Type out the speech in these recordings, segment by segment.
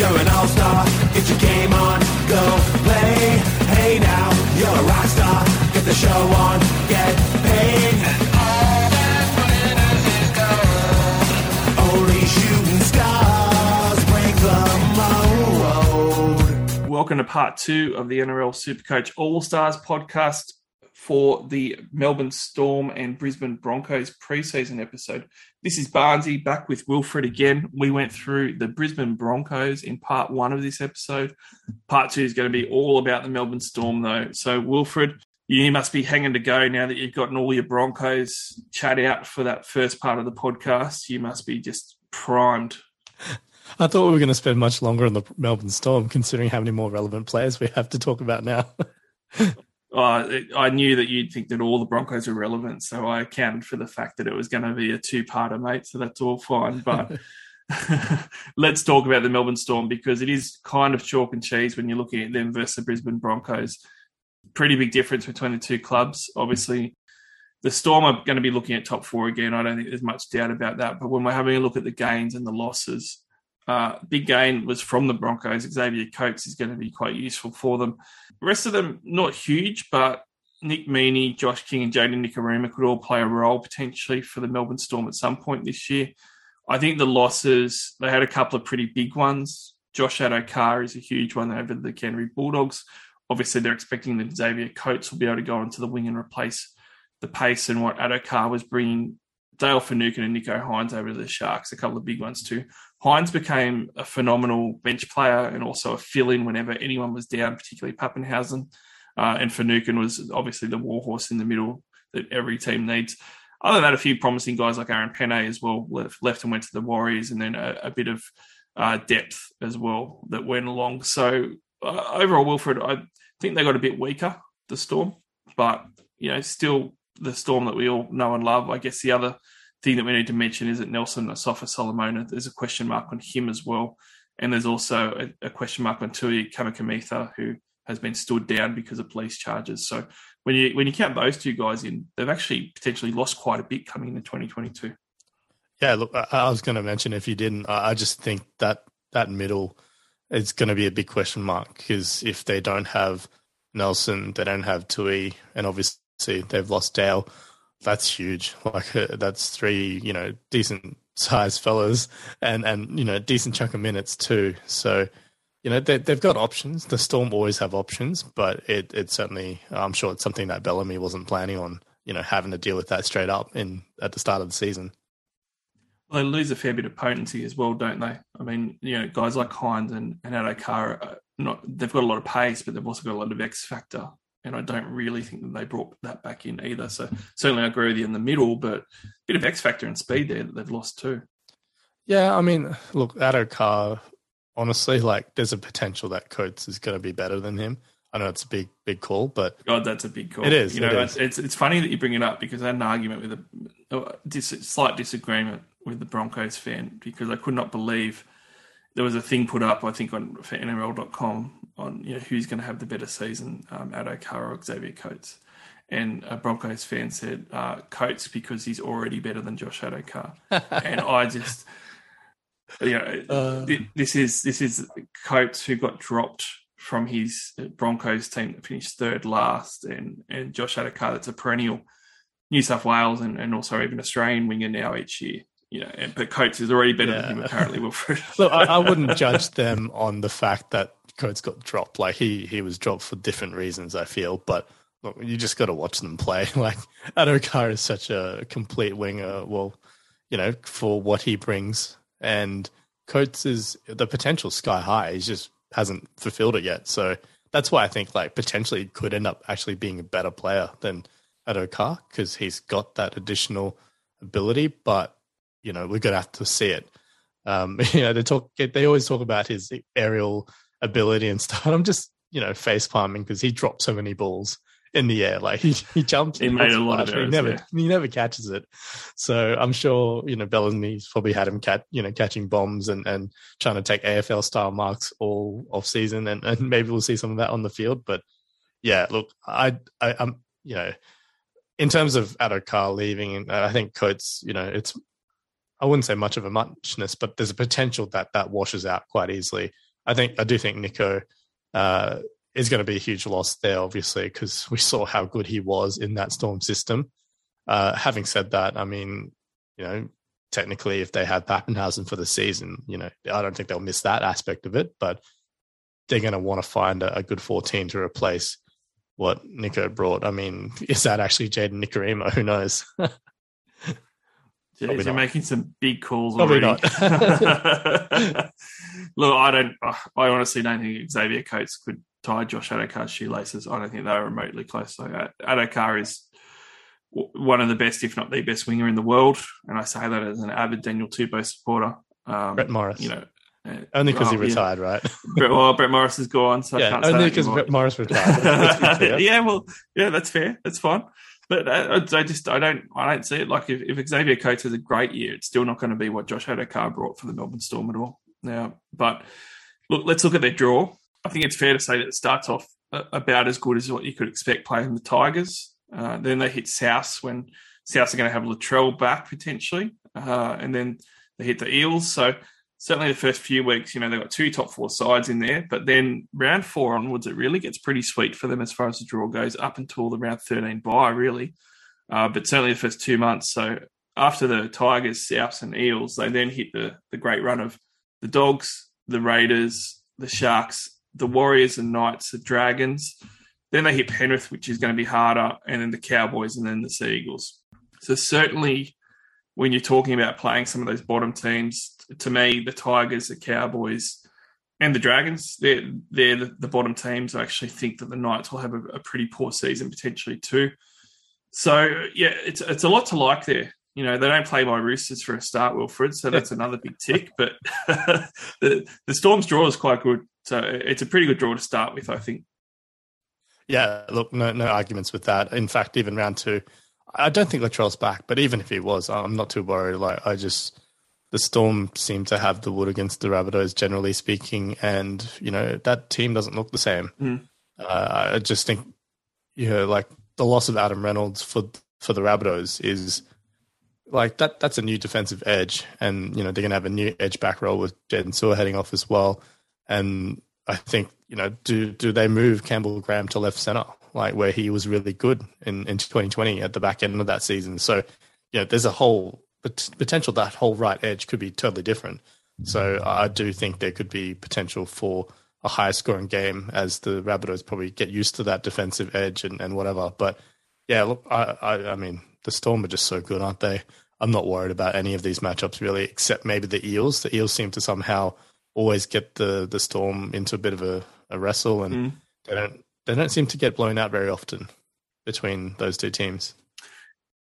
you're an all-star. Get your game on, go play. Hey now, you're a rock star. Get the show on, get paid. And all that glitters is gold. Only shooting stars break the mold. Welcome to part two of the NRL Supercoach All Stars podcast for the Melbourne Storm and Brisbane Broncos preseason episode. This is Barnsey back with Wilfred again. We went through the Brisbane Broncos in part one of this episode. Part two is going to be all about the Melbourne Storm, though. So, Wilfred, you must be hanging to go now that you've gotten all your Broncos chat out for that first part of the podcast. You must be just primed. I thought we were going to spend much longer on the Melbourne Storm, considering how many more relevant players we have to talk about now. uh, I knew that you'd think that all the Broncos are relevant, so I accounted for the fact that it was going to be a two-parter, mate. So that's all fine. But let's talk about the Melbourne Storm because it is kind of chalk and cheese when you're looking at them versus the Brisbane Broncos. Pretty big difference between the two clubs. Obviously, the Storm are going to be looking at top four again. I don't think there's much doubt about that. But when we're having a look at the gains and the losses, uh, big gain was from the Broncos. Xavier Coates is going to be quite useful for them. The rest of them, not huge, but Nick Meaney, Josh King, and Jayden Nikorima could all play a role potentially for the Melbourne Storm at some point this year. I think the losses, they had a couple of pretty big ones. Josh Addo-Carr is a huge one over the Canterbury Bulldogs. Obviously, they're expecting that Xavier Coates will be able to go onto the wing and replace the pace and what Addo-Carr was bringing Dale Finucane and Nicho Hynes over to the Sharks, a couple of big ones too. Hynes became a phenomenal bench player and also a fill-in whenever anyone was down, particularly Papenhuyzen. Uh, and Finucane was obviously the warhorse in the middle that every team needs. Other than that, a few promising guys like Aaron Pene as well left, left and went to the Warriors, and then a, a bit of uh, depth as well that went along. So uh, overall, Wilfred, I think they got a bit weaker, the Storm, but you know, still the Storm that we all know and love. I guess the other thing that we need to mention is that Nelson Asofa Solomona, there's a question mark on him as well. And there's also a, a question mark on Tui Kamikamica, who has been stood down because of police charges. So when you when you count those two guys in, they've actually potentially lost quite a bit coming into 2022. Yeah, look, I was going to mention if you didn't, I just think that that middle is going to be a big question mark because if they don't have Nelson, they don't have Tui, and obviously they've lost Dale that's huge. Like uh, that's three, you know, decent sized fellas and, and, you know, decent chunk of minutes too. So, you know, they, they've got options. The Storm always have options, but it, it certainly, I'm sure it's something that Bellamy wasn't planning on, you know, having to deal with that straight up in at the start of the season. Well, they lose a fair bit of potency as well, don't they? I mean, you know, guys like Hynes and, and Addo-Carr, not they've got a lot of pace, but they've also got a lot of X factor and I don't really think that they brought that back in either. So certainly I agree with you in the middle, but a bit of X factor and speed there that they've lost too. Yeah, I mean, look, Addo-Carr, honestly, like there's a potential that Coates is going to be better than him. I know it's a big, big call, but God, that's a big call. It is. You know, it's, it's, it's funny that you bring it up because I had an argument with a, a dis, slight disagreement with the Broncos fan because I could not believe there was a thing put up, I think, on for NRL.com on you know who's going to have the better season, um, Addo-Carr or Xavier Coates. And a Broncos fan said uh, Coates because he's already better than Josh Addo-Carr. and I just, you know, uh, this is this is Coates who got dropped from his Broncos team that finished third last, and and Josh Addo-Carr that's a perennial New South Wales and, and also even Australian winger now each year you know, but Coates is already better yeah. than him apparently. Wilfred. Look, I, I, wouldn't judge them on the fact that Coates got dropped. Like he he was dropped for different reasons. I feel, but look, you just got to watch them play. Like Addo-Carr is such a complete winger. Well, you know, for what he brings, and Coates is the potential sky high. He just hasn't fulfilled it yet. So that's why I think like potentially could end up actually being a better player than Addo-Carr because he's got that additional ability. But you know, we're gonna have to see it. Um, you know, they talk, they always talk about his aerial ability and stuff. I'm just, you know, face palming because he dropped so many balls in the air. Like he, he jumped. He made a lot of errors, He never, yeah. he never catches it. So I'm sure, you know, Bellamy's probably had him cat, you know, catching bombs and, and trying to take AFL style marks all off season. And, and maybe we'll see some of that on the field. But yeah, look, I, I, I'm, you know, in terms of Addo-Carr leaving, I think Coates, you know, it's I wouldn't say much of a muchness, but there's a potential that that washes out quite easily I think I do think Nicho uh, is going to be a huge loss there, obviously, because we saw how good he was in that Storm system. Uh, having said that, I mean, you know, technically, if they had Papenhuyzen for the season, you know, I don't think they'll miss that aspect of it, but they're going to want to find a, a, good 14 to replace what Nicho brought. I mean, is that actually Jayden Nikorima? Who knows? Jeez, you're making some big calls Probably already. Look, I don't. I honestly don't think Xavier Coates could tie Josh Addo-Carr's shoelaces. I don't think they're remotely close. So Addo-Carr is one of the best, if not the best winger in the world, and I say that as an avid Daniel Tupou supporter. Um, Brett Morris, you know, uh, only because he retired, yeah. right? Brett, well, Brett Morris is gone, so yeah, only because Brett Morris retired. yeah, well, yeah, that's fair. That's fine. But I, I, just I don't I don't see it like if, if Xavier Coates has a great year, it's still not going to be what Josh Addo-Carr brought for the Melbourne Storm at all. Now, but look, let's look at their draw. I think it's fair to say that it starts off about as good as what you could expect playing the Tigers. Uh, then they hit South when South are going to have Latrell back potentially, uh, and then they hit the Eels. So certainly the first few weeks, you know, they've got two top four sides in there, but then round four onwards, it really gets pretty sweet for them as far as the draw goes, up until the round 13 bye, really. Uh, but certainly the first two months. So after the Tigers, Souths, and Eels, they then hit the, the great run of the Dogs, the Raiders, the Sharks, the Warriors and Knights, the Dragons. Then they hit Penrith, which is going to be harder, and then the Cowboys, and then the Sea Eagles. So certainly, when you're talking about playing some of those bottom teams, to me, the Tigers, the Cowboys, and the Dragons, they're they're the, the bottom teams. I actually think that the Knights will have a, a, pretty poor season potentially too. So yeah, it's it's a lot to like there. You know, they don't play my Roosters for a start, Wilfred, so that's another big tick. But the the Storm's draw is quite good, so it's a pretty good draw to start with, I think. Yeah, look, no no arguments with that. In fact, even round two, I don't think Latrell's back, but even if he was, I'm not too worried. Like I just the Storm seem to have the wood against the Rabbitohs, generally speaking, and you know that team doesn't look the same. Mm. Uh, I just think, you know, like the loss of Adam Reynolds for for the Rabbitohs is like that. That's a new defensive edge, and you know they're going to have a new edge back row with Jaydn Su'A heading off as well. And I think you know, do do they move Campbell Graham to left center, like where he was really good in in 2020 at the back end of that season? So, you know, there's a whole potential that whole right edge could be totally different. So I do think there could be potential for a higher scoring game as the Rabbitohs probably get used to that defensive edge and, and whatever. But yeah, look, I, I, I mean, the Storm are just so good, aren't they? I'm not worried about any of these matchups really, except maybe the Eels. The Eels seem to somehow always get the the Storm into a bit of a, a wrestle, and mm. they don't they don't seem to get blown out very often between those two teams.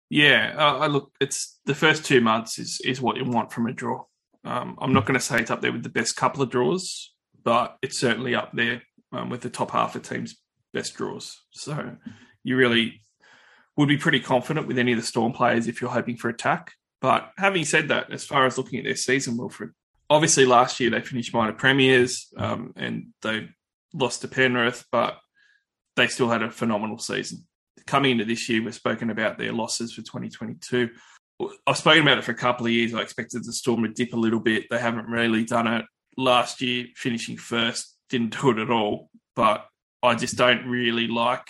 Yeah, uh, I look. It's the first two months is is what you want from a draw. Um, I'm not going to say it's up there with the best couple of draws, but it's certainly up there um, with the top half of teams' best draws. So you really would be pretty confident with any of the Storm players if you're hoping for attack. But having said that, as far as looking at their season, Wilfred, obviously last year they finished minor premiers um, and they lost to Penrith, but they still had a phenomenal season coming into this year, we've spoken about their losses for 2022. I've spoken about it for a couple of years. I expected the Storm to dip a little bit. They haven't really done it. Last year, finishing first, didn't do it at all. But I just don't really like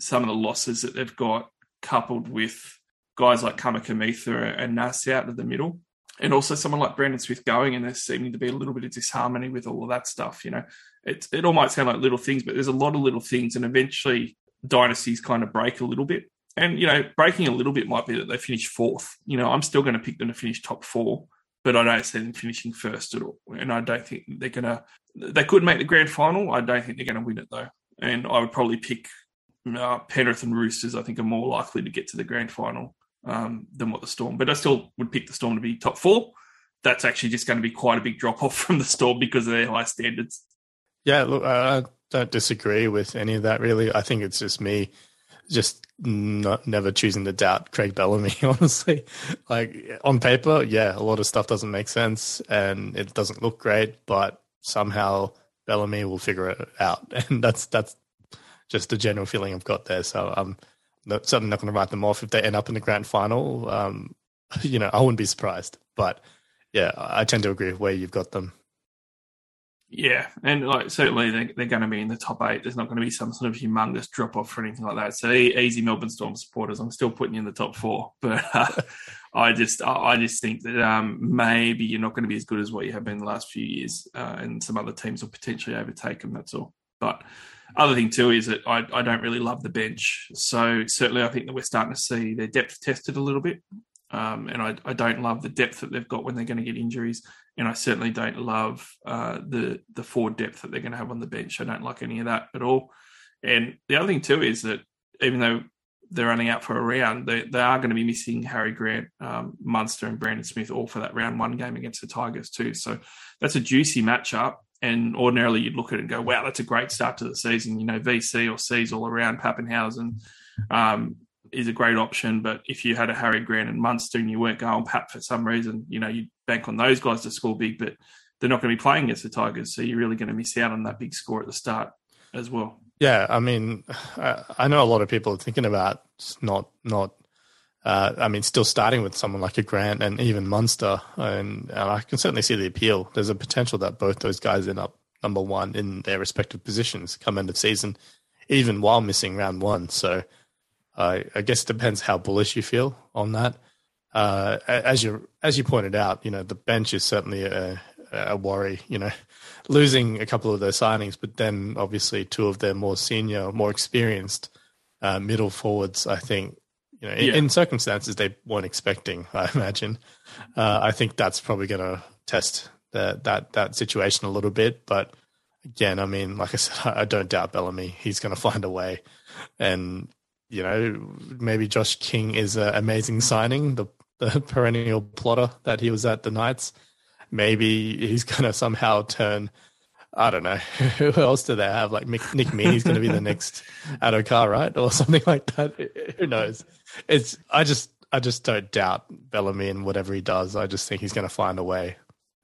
some of the losses that they've got, coupled with guys like Kamikamica and Nas out of the middle. And also someone like Brandon Smith going, and there's seeming to be a little bit of disharmony with all of that stuff. You know, it, it all might sound like little things, but there's a lot of little things. And eventually, dynasties kind of break a little bit. And, you know, breaking a little bit might be that they finish fourth. You know, I'm still going to pick them to finish top four, but I don't see them finishing first at all. And I don't think they're going to, they could make the grand final. I don't think they're going to win it though. And I would probably pick uh, Penrith and Roosters, I think, are more likely to get to the grand final um, than what the Storm. But I still would pick the Storm to be top four. That's actually just going to be quite a big drop off from the Storm because of their high standards. Yeah, look, I don't disagree with any of that really. I think it's just me just not never choosing to doubt Craig Bellamy, honestly. Like on paper, yeah, a lot of stuff doesn't make sense and it doesn't look great, but somehow Bellamy will figure it out. And that's that's just the general feeling I've got there. So I'm not, certainly not going to write them off if they end up in the grand final. Um, you know, I wouldn't be surprised. But yeah, I tend to agree with where you've got them. Yeah, and like certainly they're, they're going to be in the top eight. There's not going to be some sort of humongous drop off or anything like that. So easy Melbourne Storm supporters, I'm still putting you in the top four, but uh, I just I just think that um, maybe you're not going to be as good as what you have been the last few years, uh, and some other teams will potentially overtake them. That's all. But other thing too is that I, I don't really love the bench. So certainly I think that we're starting to see their depth tested a little bit. Um, and I, I, don't love the depth that they've got when they're going to get injuries, and I certainly don't love uh, the the forward depth that they're going to have on the bench. I don't like any of that at all. And the other thing too is that even though they're only out for a round, they, they are going to be missing Harry Grant, um, Munster, and Brandon Smith all for that round one game against the Tigers too. So that's a juicy matchup. And ordinarily you'd look at it and go, wow, that's a great start to the season. You know, VC or C's all around Papenhuyzen. Um, is a great option. But if you had a Harry Grant and Munster and you weren't going Pat for some reason, you know, you bank on those guys to score big, but they're not going to be playing against the Tigers. So you're really going to miss out on that big score at the start as well. Yeah, I mean, I know a lot of people are thinking about not not. Uh, I mean, still starting with someone like a Grant and even Munster, and, and I can certainly see the appeal. There's a potential that both those guys end up number one in their respective positions come end of season, even while missing round one. So I guess it depends how bullish you feel on that. Uh, as you as you pointed out, you know the bench is certainly a, a worry. You know, losing a couple of their signings, but then obviously two of their more senior, more experienced uh, middle forwards. I think you know, in, yeah. in, circumstances they weren't expecting. I imagine. Uh, I think that's probably going to test that that that situation a little bit. But again, I mean, like I said, I don't doubt Bellamy. He's going to find a way, and you know, maybe Josh King is an amazing signing, the, the perennial plotter that he was at the Knights. Maybe he's going to somehow turn. I don't know. Who else do they have? Like Nick Meaney's going to be the next Addo-Carr, right? Or something like that. Who knows? It's, I just, I just don't doubt Bellamy and whatever he does. I just think he's going to find a way.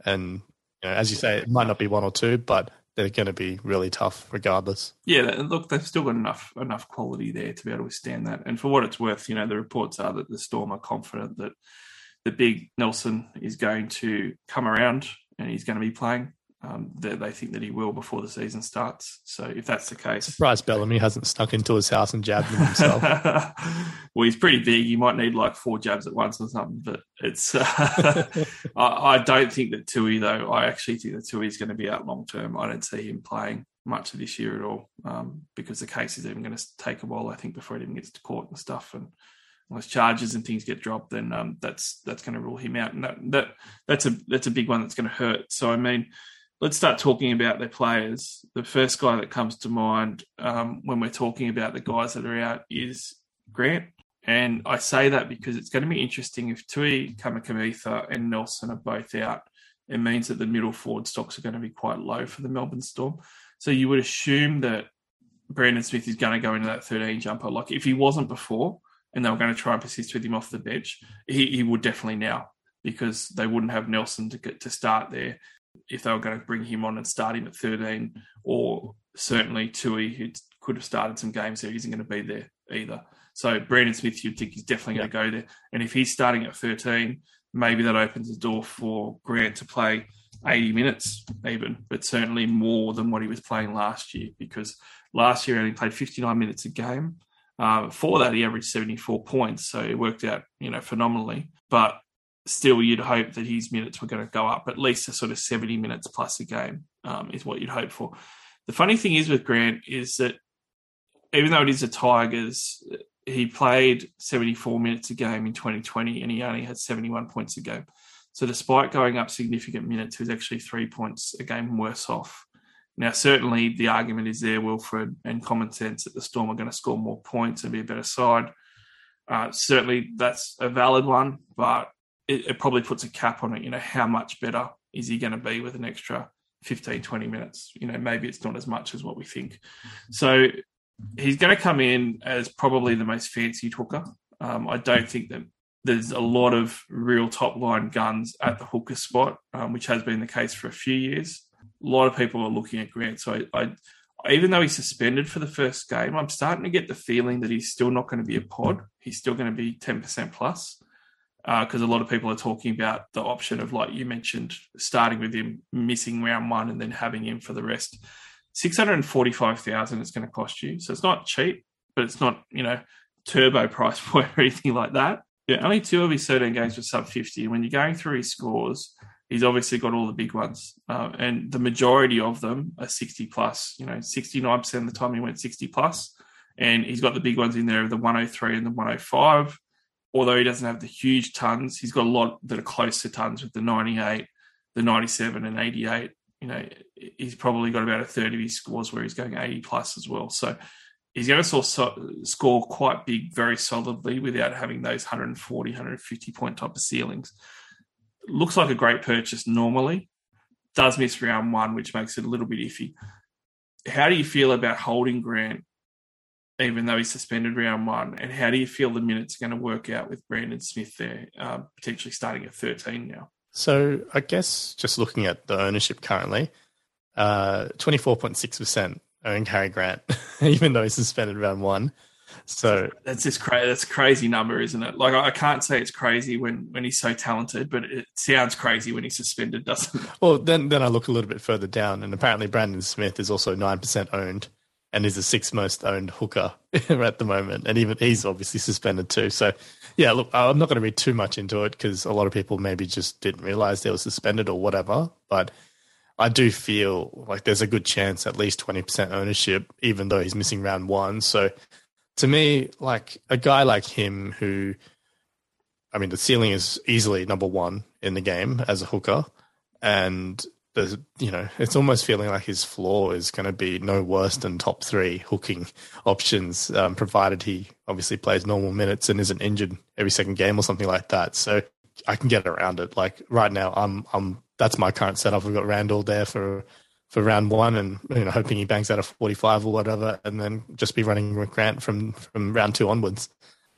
And, you know, as you say, it might not be one or two, but they're going to be really tough regardless. Yeah, look, they've still got enough enough quality there to be able to withstand that. And for what it's worth, you know, the reports are that the Storm are confident that the big Nelson is going to come around and he's going to be playing um, they, they, think that he will before the season starts. So if that's the case, surprised Bellamy hasn't snuck into his house and jabbed him himself. well, he's pretty big. You might need like four jabs at once or something. But it's uh, I, I, don't think that Tui though. I actually think that Tui is going to be out long term. I don't see him playing much of this year at all um, because the case is even going to take a while. I think before it even gets to court and stuff and unless charges and things get dropped, then um, that's that's going to rule him out, and that that that's a that's a big one that's going to hurt. So I mean, let's start talking about their players. The first guy that comes to mind um, when we're talking about the guys that are out is Grant. And I say that because it's going to be interesting if Tui, Kamikamica, and Nelson are both out. It means that the middle forward stocks are going to be quite low for the Melbourne Storm. So you would assume that Brandon Smith is going to go into that 13 jumper. Like if he wasn't before and they were going to try and persist with him off the bench, he, he would definitely now because they wouldn't have Nelson to get to start there if they were going to bring him on and start him at 13, or certainly Tui, who could have started some games there, isn't going to be there either. So Brandon Smith, you'd think he's definitely going to go there. And if he's starting at 13, maybe that opens the door for Grant to play 80 minutes even, but certainly more than what he was playing last year because last year he only played 59 minutes a game. Uh, for that, he averaged 74 points, so it worked out, you know, phenomenally. But still you'd hope that his minutes were going to go up at least a sort of 70 minutes plus a game um, is what you'd hope for. The funny thing is with Grant is that even though it is the Tigers, he played 74 minutes a game in 2020 and he only had 71 points a game. So despite going up significant minutes, he was actually three points a game worse off. Now, certainly the argument is there, Wilfred, and common sense that the Storm are going to score more points and be a better side. Uh, certainly that's a valid one, but it, it, probably puts a cap on it. You know, how much better is he going to be with an extra 15, 20 minutes? You know, maybe it's not as much as what we think. So he's going to come in as probably the most fancy hooker. Um, I don't think that there's a lot of real top line guns at the hooker spot, um, which has been the case for a few years. A lot of people are looking at Grant. So I, I even though he's suspended for the first game, I'm starting to get the feeling that he's still not going to be a pod. He's still going to be 10% plus. Because uh, a lot of people are talking about the option of, like you mentioned, starting with him, missing round one, and then having him for the rest. Six hundred and forty-five thousand it's going to cost you, so it's not cheap, but it's not you know turbo price point or anything like that. Yeah, only two of his thirteen games were sub fifty. When you're going through his scores, he's obviously got all the big ones, uh, and the majority of them are sixty plus. You know, sixty-nine percent of the time he went sixty plus, and he's got the big ones in there, of the one hundred three and the one hundred five although he doesn't have the huge tons, he's got a lot that are close to tons with the 98, the 97, and 88. You know, he's probably got about a third of his scores where he's going 80 plus as well. So he's going to score, score quite big, very solidly without having those 140, 150 point type of ceilings. Looks like a great purchase normally. Does miss round one, which makes it a little bit iffy. How do you feel about holding Grant even though he's suspended round one? And how do you feel the minutes are going to work out with Brandon Smith there, uh, potentially starting at 13 now? So I guess just looking at the ownership currently, uh, 24.6% own Harry Grant, even though he's suspended round one. So that's just crazy. That's a crazy number, isn't it? Like I can't say it's crazy when when he's so talented, but it sounds crazy when he's suspended, doesn't it? Well, then then I look a little bit further down, and apparently Brandon Smith is also nine percent owned and is the sixth most owned hooker at the moment. And even he's obviously suspended too. So, yeah, look, I'm not going to read too much into it because a lot of people maybe just didn't realize they were suspended or whatever. But I do feel like there's a good chance at least 20% ownership, even though he's missing round one. So, to me, like a guy like him who, I mean, the ceiling is easily number one in the game as a hooker. And there's, you know, it's almost feeling like his floor is going to be no worse than top three hooking options, um, provided he obviously plays normal minutes and isn't injured every second game or something like that. So I can get around it. Like right now, I'm, I'm, that's my current setup. We've got Randall there for, for round one and, you know, hoping he bangs out a 45 or whatever, and then just be running with Grant from, from round two onwards.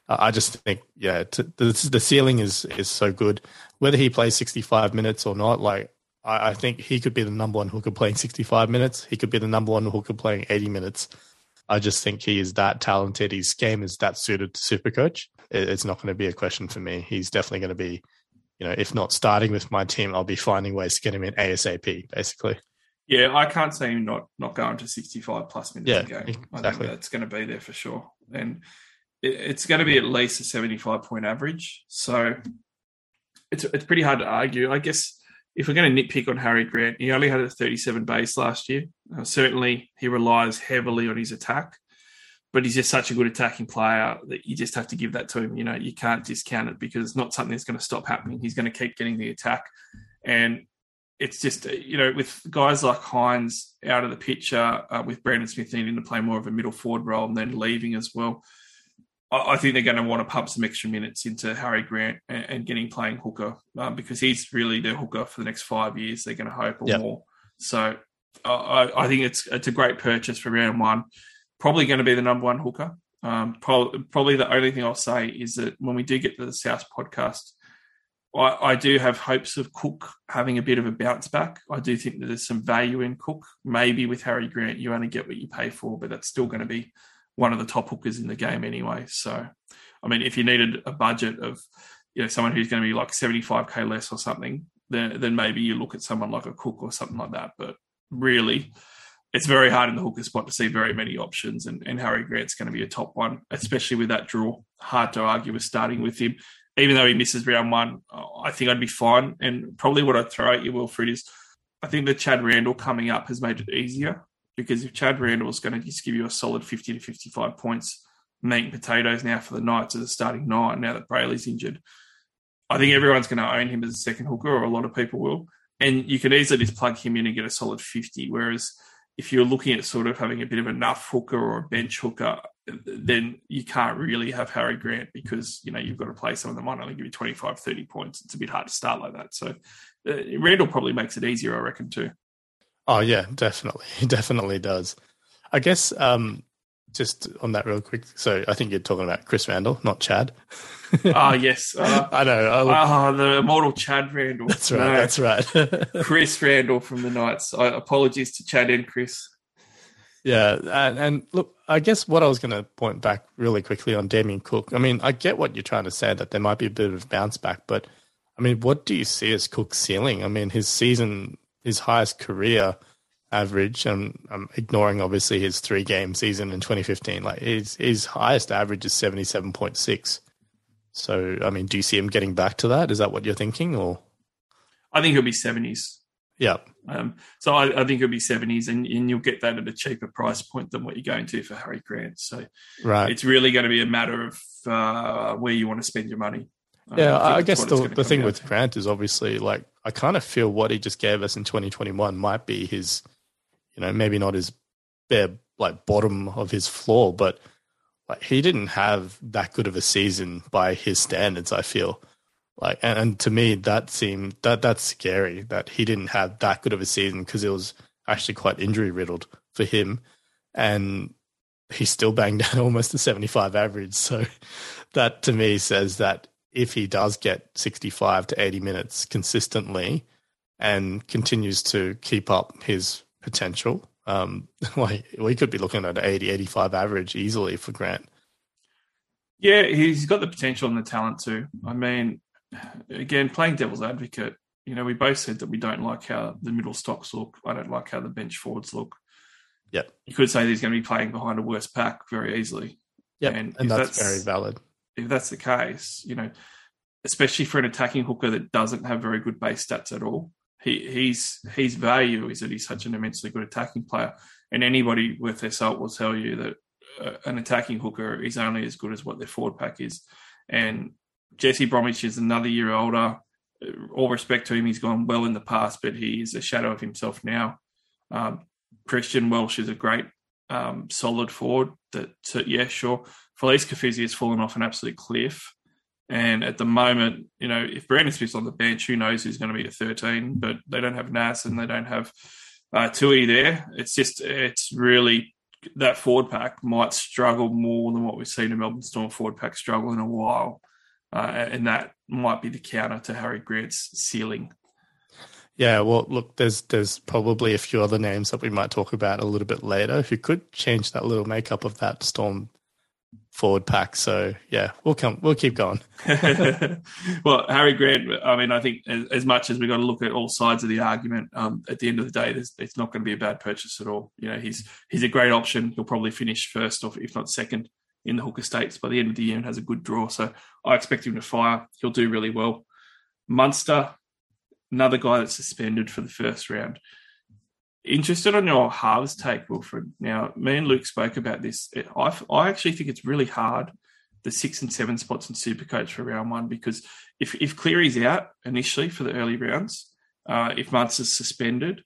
I just think, yeah, the, the ceiling is is so good. Whether he plays 65 minutes or not, like I, I, think he could be the number one hooker playing 65 minutes. He could be the number one hooker playing 80 minutes. I just think he is that talented. His game is that suited to Supercoach. It, it's not going to be a question for me. He's definitely going to be, you know, if not starting with my team, I'll be finding ways to get him in ASAP, basically. Yeah, I can't see him not not going to 65 plus minutes yeah, a game. Exactly. I think that's going to be there for sure. And it, it's going to be at least a 75 point average. So it's it's pretty hard to argue. I guess if we're going to nitpick on Harry Grant, he only had a 37 base last year. Uh, certainly, he relies heavily on his attack, but he's just such a good attacking player that you just have to give that to him. You know, you can't discount it because it's not something that's going to stop happening. He's going to keep getting the attack, and it's just uh, you know with guys like Hynes out of the picture, uh, with Brandon Smith needing to play more of a middle forward role and then leaving as well. I think they're going to want to pump some extra minutes into Harry Grant and, and getting playing hooker um, because he's really their hooker for the next five years. They're going to hope or yep. more. So I, I, think it's it's a great purchase for round one. Probably going to be the number one hooker. Um, pro- probably the only thing I'll say is that when we do get to the South podcast, I, I, do have hopes of Cook having a bit of a bounce back. I do think that there's some value in Cook. Maybe with Harry Grant, you only get what you pay for, but that's still going to be one of the top hookers in the game anyway. So, I mean, if you needed a budget of, you know, someone who's going to be like 75k less or something, then then maybe you look at someone like a Cook or something like that. But really, it's very hard in the hooker spot to see very many options, and, and Harry Grant's going to be a top one, especially with that draw. Hard to argue with starting with him, even though he misses round one. I think I'd be fine, and probably what I'd throw at you, Wilfred, is I think that Chad Randall coming up has made it easier because if Chad Randall is going to just give you a solid 50 to 55 points, making potatoes now for the Knights as a starting nine, now that Brailey's injured, I think everyone's going to own him as a second hooker, or a lot of people will. And you can easily just plug him in and get a solid 50. Whereas if you're looking at sort of having a bit of a nuff hooker or a bench hooker, then you can't really have Harry Grant because, you know, you've got to play someone that might only give you 25, 30 points. It's a bit hard to start like that. So uh, Randall probably makes it easier, I reckon, too. Oh yeah, definitely, he definitely does. I guess um, just on that real quick. So I think you're talking about Chris Randall, not Chad. Ah, yes, uh, I know. Ah, the immortal Chad Randall. That's right. No, that's right. Chris Randall from the Knights. I, apologies to Chad and Chris. Yeah, and, and, look, I guess what I was going to point back really quickly on Damien Cook. I mean, I get what you're trying to say that there might be a bit of bounce back, but I mean, what do you see as Cook's ceiling? I mean, his season, his highest career average, and I'm ignoring obviously his three game season in 2015. Like his his highest average is 77.6. So, I mean, do you see him getting back to that? Is that what you're thinking, or? I think he'll be 70s. Yeah. Um, so I, I, think it'll be 70s and, and, you'll get that at a cheaper price point than what you're going to for Harry Grant. So right. it's really going to be a matter of uh, where you want to spend your money. Yeah, I, I guess the, the thing with. Grant is obviously like I kind of feel what he just gave us in 2021 might be his, you know, maybe not his bare like bottom of his floor, but like he didn't have that good of a season by his standards. I feel like, and, and to me, that seemed that that's scary that he didn't have that good of a season because it was actually quite injury riddled for him, and he still banged out almost a 75 average. So that to me says that if he does get 65 to 80 minutes consistently and continues to keep up his potential, um, like we could be looking at an 80, 85 average easily for Grant. Yeah, he's got the potential and the talent too. I mean, again, playing devil's advocate, you know, we both said that we don't like how the middle stocks look. I don't like how the bench forwards look. Yeah. You could say he's going to be playing behind a worse pack very easily. Yeah. And, and that's, that's, very valid. If that's the case, you know, especially for an attacking hooker that doesn't have very good base stats at all, he, he's his value is that he's such an immensely good attacking player. And anybody worth their salt will tell you that uh, an attacking hooker is only as good as what their forward pack is. And Jesse Bromwich is another year older. All respect to him, he's gone well in the past, but he is a shadow of himself now. Um, Christian Welch is a great, um, solid forward. That uh, yeah, sure. Felice Kaufusi has fallen off an absolute cliff, and at the moment, you know, if Brandon Smith's on the bench, who knows who's going to be at thirteen? But they don't have Nas and they don't have uh, Tui there. It's just it's really that forward pack might struggle more than what we've seen a Melbourne Storm forward pack struggle in a while uh, and that might be the counter to Harry Grant's ceiling. Yeah, well, look, there's there's probably a few other names that we might talk about a little bit later. who could change that little makeup of that Storm forward pack, so yeah, we'll come, we'll keep going. well, Harry Grant, I mean, I think as, as much as we've got to look at all sides of the argument, um, at the end of the day, it's not going to be a bad purchase at all. You know, he's he's a great option. He'll probably finish first, or if not second, in the Hooker States by the end of the year and has a good draw. So I expect him to fire. He'll do really well. Munster, another guy that's suspended for the first round. Interested on your halves take, Wilfred. Now, me and Luke spoke about this. I, I actually think it's really hard, the six and seven spots in Supercoach for round one, because if, if Cleary's out initially for the early rounds, uh, if Munster's suspended,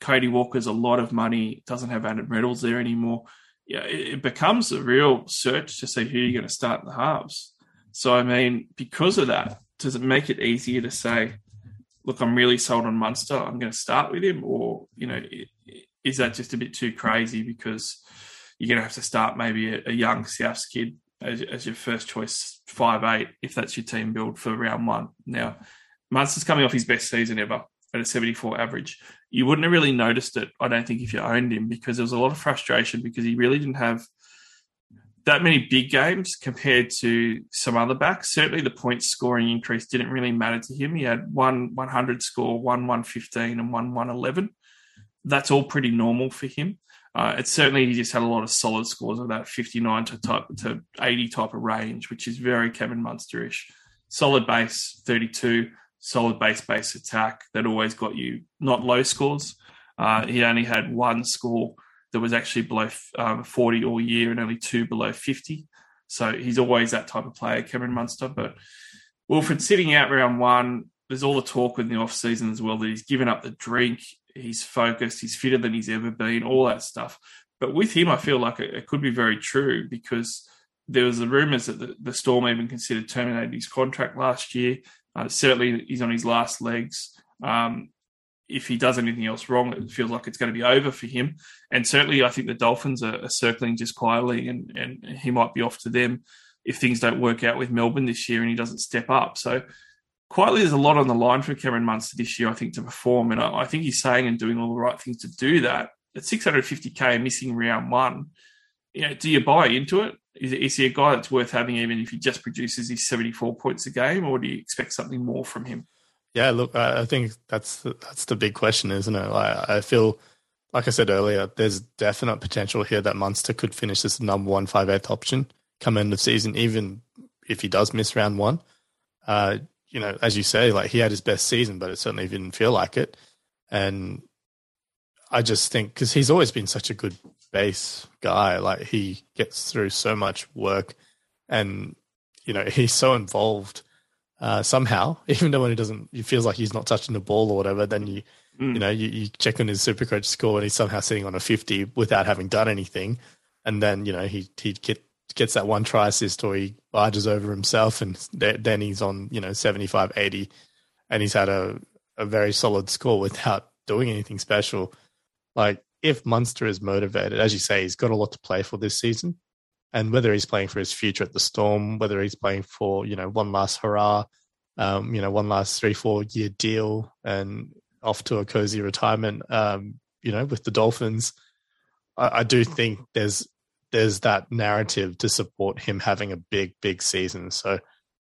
Cody Walker's a lot of money, doesn't have Adam Reynolds there anymore yeah, it becomes a real search to see who you're going to start in the halves. So, I mean, because of that, does it make it easier to say, look, I'm really sold on Munster, I'm going to start with him? Or, you know, is that just a bit too crazy because you're going to have to start maybe a, a young South kid as, as, your first choice, five eight, if that's your team build for round one? Now, Munster's coming off his best season ever at a 74 average. You wouldn't have really noticed it, I don't think, if you owned him because there was a lot of frustration because he really didn't have that many big games compared to some other backs. Certainly the point scoring increase didn't really matter to him. He had one 100 score, one 115 and one 111. That's all pretty normal for him. Uh, it's certainly he just had a lot of solid scores of that 59 to type to 80 type of range, which is very Kevin Munsterish. Solid base 32, solid base base attack that always got you not low scores. Uh, he only had one score that was actually below um, 40 all year and only two below 50. So he's always that type of player, Cameron Munster. But Wilfred sitting out round one, there's all the talk in the off season as well that he's given up the drink, he's focused, he's fitter than he's ever been, all that stuff. But with him, I feel like it, it could be very true because there was the rumours that the, the Storm even considered terminating his contract last year. Uh, certainly, he's on his last legs. Um, if he does anything else wrong, it feels like it's going to be over for him. And certainly, I think the Dolphins are, are circling just quietly, and, and he might be off to them if things don't work out with Melbourne this year and he doesn't step up. So, quietly, there's a lot on the line for Cameron Munster this year, I think, to perform. And I, I think he's saying and doing all the right things to do that. at 650k missing round one, you know, do you buy into it? Is, is he a guy that's worth having even if he just produces his 74 points a game, or do you expect something more from him? Yeah, look, I think that's that's the big question, isn't it? Like, I feel, like I said earlier, there's definite potential here that Munster could finish as the number one five eighth option come end of season, even if he does miss round one. Uh, you know, as you say, like he had his best season, but it certainly didn't feel like it. And I just think because he's always been such a good base guy, like he gets through so much work, and you know he's so involved uh, somehow. Even though when he doesn't, he feels like he's not touching the ball or whatever. Then you, mm. you know, you, you check on his super coach score, and he's somehow sitting on a fifty without having done anything. And then you know he he get, gets that one try assist, or he barges over himself, and then he's on you know 75, 80, and he's had a a very solid score without doing anything special. Like if Munster is motivated, as you say, he's got a lot to play for this season. And whether he's playing for his future at the Storm, whether he's playing for, you know, one last hurrah, um, you know, one last three, four year deal and off to a cozy retirement, um, you know, with the Dolphins, I, I do think there's there's that narrative to support him having a big, big season. So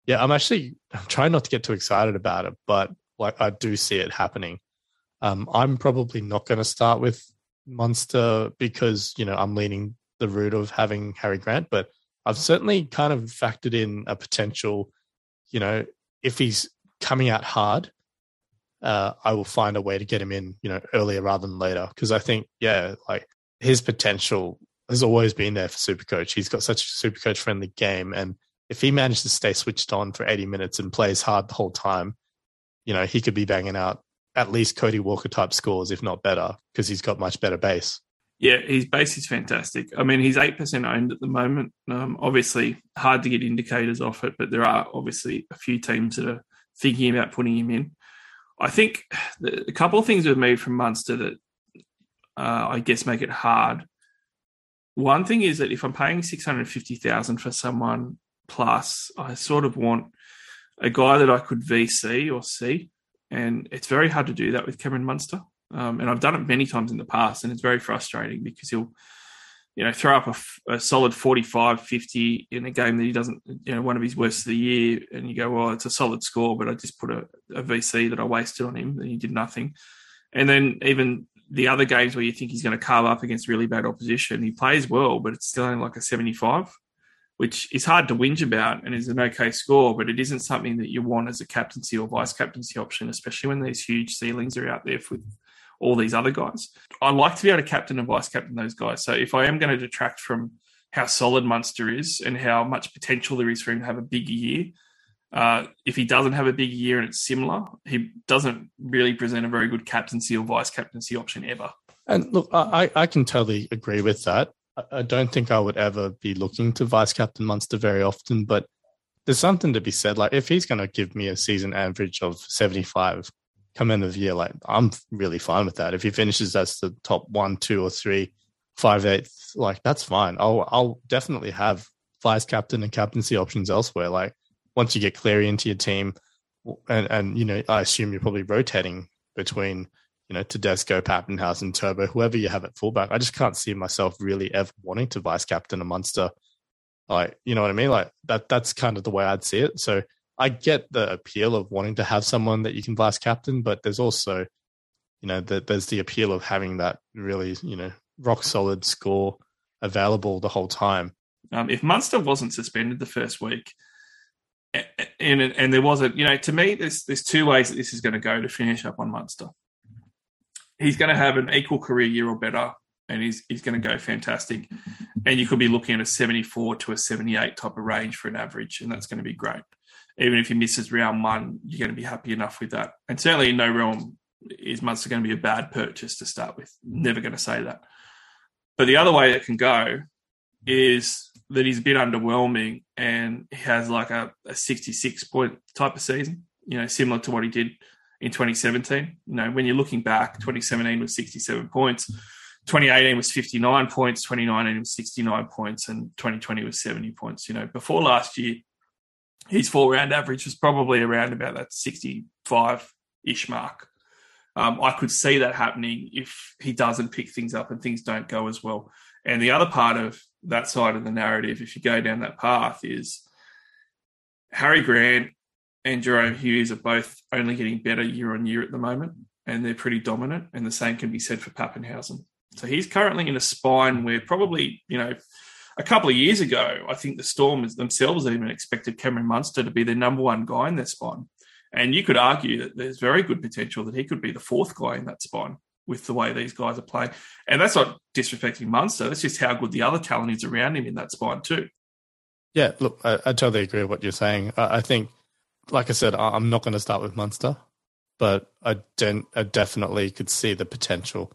yeah, I'm actually I'm trying not to get too excited about it, but like I do see it happening. Um, I'm probably not going to start with Munster because you know I'm leaning the route of having Harry Grant, but I've certainly kind of factored in a potential. You know, if he's coming out hard, uh, I will find a way to get him in. You know, earlier rather than later because I think yeah, like his potential has always been there for Supercoach. He's got such a Supercoach friendly game, and if he manages to stay switched on for 80 minutes and plays hard the whole time, you know, he could be banging out at least Cody Walker type scores, if not better, because he's got much better base. Yeah, his base is fantastic. I mean, he's eight percent owned at the moment. Um, obviously, hard to get indicators off it, but there are obviously a few teams that are thinking about putting him in. I think a couple of things with me from Munster that uh, I guess make it hard. One thing is that if I'm paying six hundred fifty thousand for someone plus, I sort of want a guy that I could VC or C, and it's very hard to do that with Cameron Munster. Um, and I've done it many times in the past, and it's very frustrating because he'll, you know, throw up a, a, solid 45, 50 in a game that he doesn't, you know, one of his worst of the year, and you go, well, it's a solid score, but I just put a, a VC that I wasted on him, and he did nothing. And then even the other games where you think he's going to carve up against really bad opposition, he plays well, but it's still only like a 75 which is hard to whinge about and is an okay score, but it isn't something that you want as a captaincy or vice captaincy option, especially when these huge ceilings are out there with all these other guys. I like to be able to captain and vice captain those guys. So if I am going to detract from how solid Munster is and how much potential there is for him to have a big year, uh, if he doesn't have a big year and it's similar, he doesn't really present a very good captaincy or vice captaincy option ever. And look, I, I can totally agree with that. I don't think I would ever be looking to vice captain Munster very often, but there's something to be said. Like if he's going to give me a season average of 75 come end of the year, like I'm really fine with that. If he finishes as the top one, two, or three, five, eight, like that's fine. I'll I'll definitely have vice captain and captaincy options elsewhere. Like once you get Cleary into your team, and and you know I assume you're probably rotating between you know, Tedesco, Papenhuyzen, Turbo, whoever you have at fullback. I just can't see myself really ever wanting to vice captain a Munster. Like, you know what I mean? Like that that's kind of the way I'd see it. So I get the appeal of wanting to have someone that you can vice captain, but there's also, you know, the, there's the appeal of having that really, you know, rock solid score available the whole time. Um, if Munster wasn't suspended the first week, and and there wasn't, you know, to me, there's there's two ways that this is going to go to finish up on Munster he's going to have an equal career year or better, and he's he's going to go fantastic. And you could be looking at a 74 to a 78 type of range for an average, and that's going to be great. Even if he misses round one, you're going to be happy enough with that. And certainly in no realm is Munster going to be a bad purchase to start with. Never going to say that. But the other way it can go is that he's a bit underwhelming and he has like a, a 66 point type of season, you know, similar to what he did in 2017. You know, when you're looking back, 2017 was 67 points, 2018 was 59 points, 2019 was 69 points, and 2020 was 70 points. You know, before last year, his four round average was probably around about that 65 ish mark. Um, I could see that happening if he doesn't pick things up and things don't go as well. And the other part of that side of the narrative, if you go down that path, is Harry Grant and Jahrome Hughes are both only getting better year on year at the moment, and they're pretty dominant. And the same can be said for Papenhuyzen. So he's currently in a spine where probably, you know, a couple of years ago, I think the Storm themselves even expected Cameron Munster to be their number one guy in their spine. And you could argue that there's very good potential that he could be the fourth guy in that spine with the way these guys are playing. And that's not disrespecting Munster. That's just how good the other talent is around him in that spine too. Yeah, look, I, I totally agree with what you're saying. I, I think, like I said, I, I'm not going to start with Munster, but I, de- I definitely could see the potential.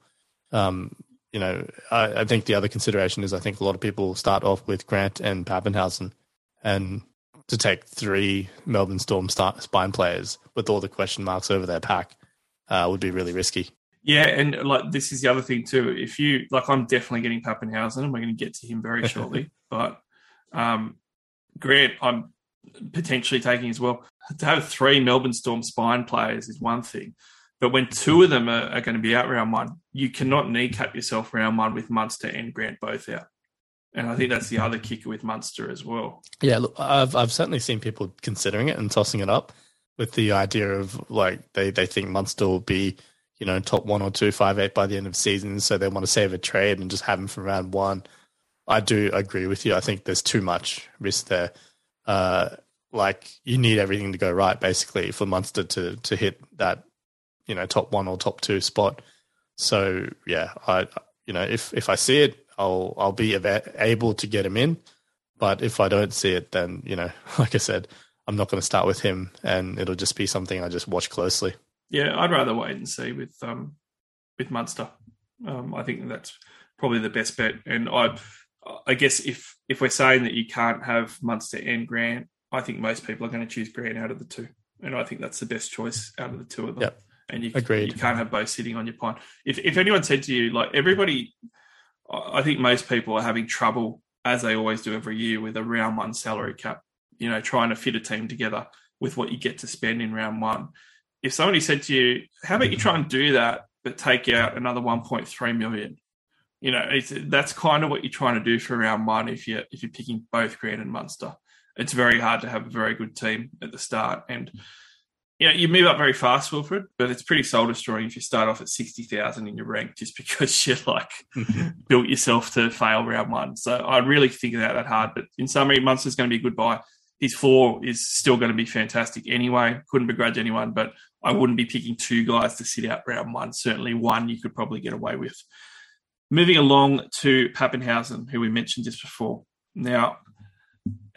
Um, you know, I, I, think the other consideration is I think a lot of people start off with Grant and Papenhuyzen, and to take three Melbourne Storm start, spine players with all the question marks over their pack uh, would be really risky. Yeah, and like this is the other thing too. If you like, I'm definitely getting Papenhuyzen, and we're going to get to him very shortly. but um, Grant, I'm potentially taking as well. To have three Melbourne Storm spine players is one thing, but when two of them are, are going to be out round one, you cannot kneecap yourself round one with Munster and Grant both out. And I think that's the other kicker with Munster as well. Yeah, look, I've I've certainly seen people considering it and tossing it up with the idea of like they, they think Munster will be, you know, top one or two, five, eight by the end of the season. So they want to save a trade and just have him from round one. I do agree with you. I think there's too much risk there. Uh, like you need everything to go right basically for Munster to to hit that you know top one or top two spot. So yeah, I you know if if I see it, I'll I'll be able to get him in. But if I don't see it, then you know, like I said, I'm not going to start with him, and it'll just be something I just watch closely. Yeah, I'd rather wait and see with um with Munster. Um, I think that's probably the best bet. And I I guess if if we're saying that you can't have Munster and Grant, I think most people are going to choose Grant out of the two, and I think that's the best choice out of the two of them. Yep and you Agreed. you can't have both sitting on your pine. If if anyone said to you like everybody, I think most people are having trouble as they always do every year with a round one salary cap. You know, trying to fit a team together with what you get to spend in round one. If somebody said to you, "How about you try and do that, but take out another 1.3 million?" You know, that's kind of what you're trying to do for round one. If you if you're picking both Grant and Munster, it's very hard to have a very good team at the start and you know, you move up very fast, Wilfred, but it's pretty soul destroying if you start off at 60,000 in your rank just because you like built yourself to fail round one. So I really think about that hard. But in summary, Munster's going to be a good buy. His four is still going to be fantastic anyway. Couldn't begrudge anyone, but I wouldn't be picking two guys to sit out round one. Certainly one you could probably get away with. Moving along to Papenhuyzen, who we mentioned just before. Now,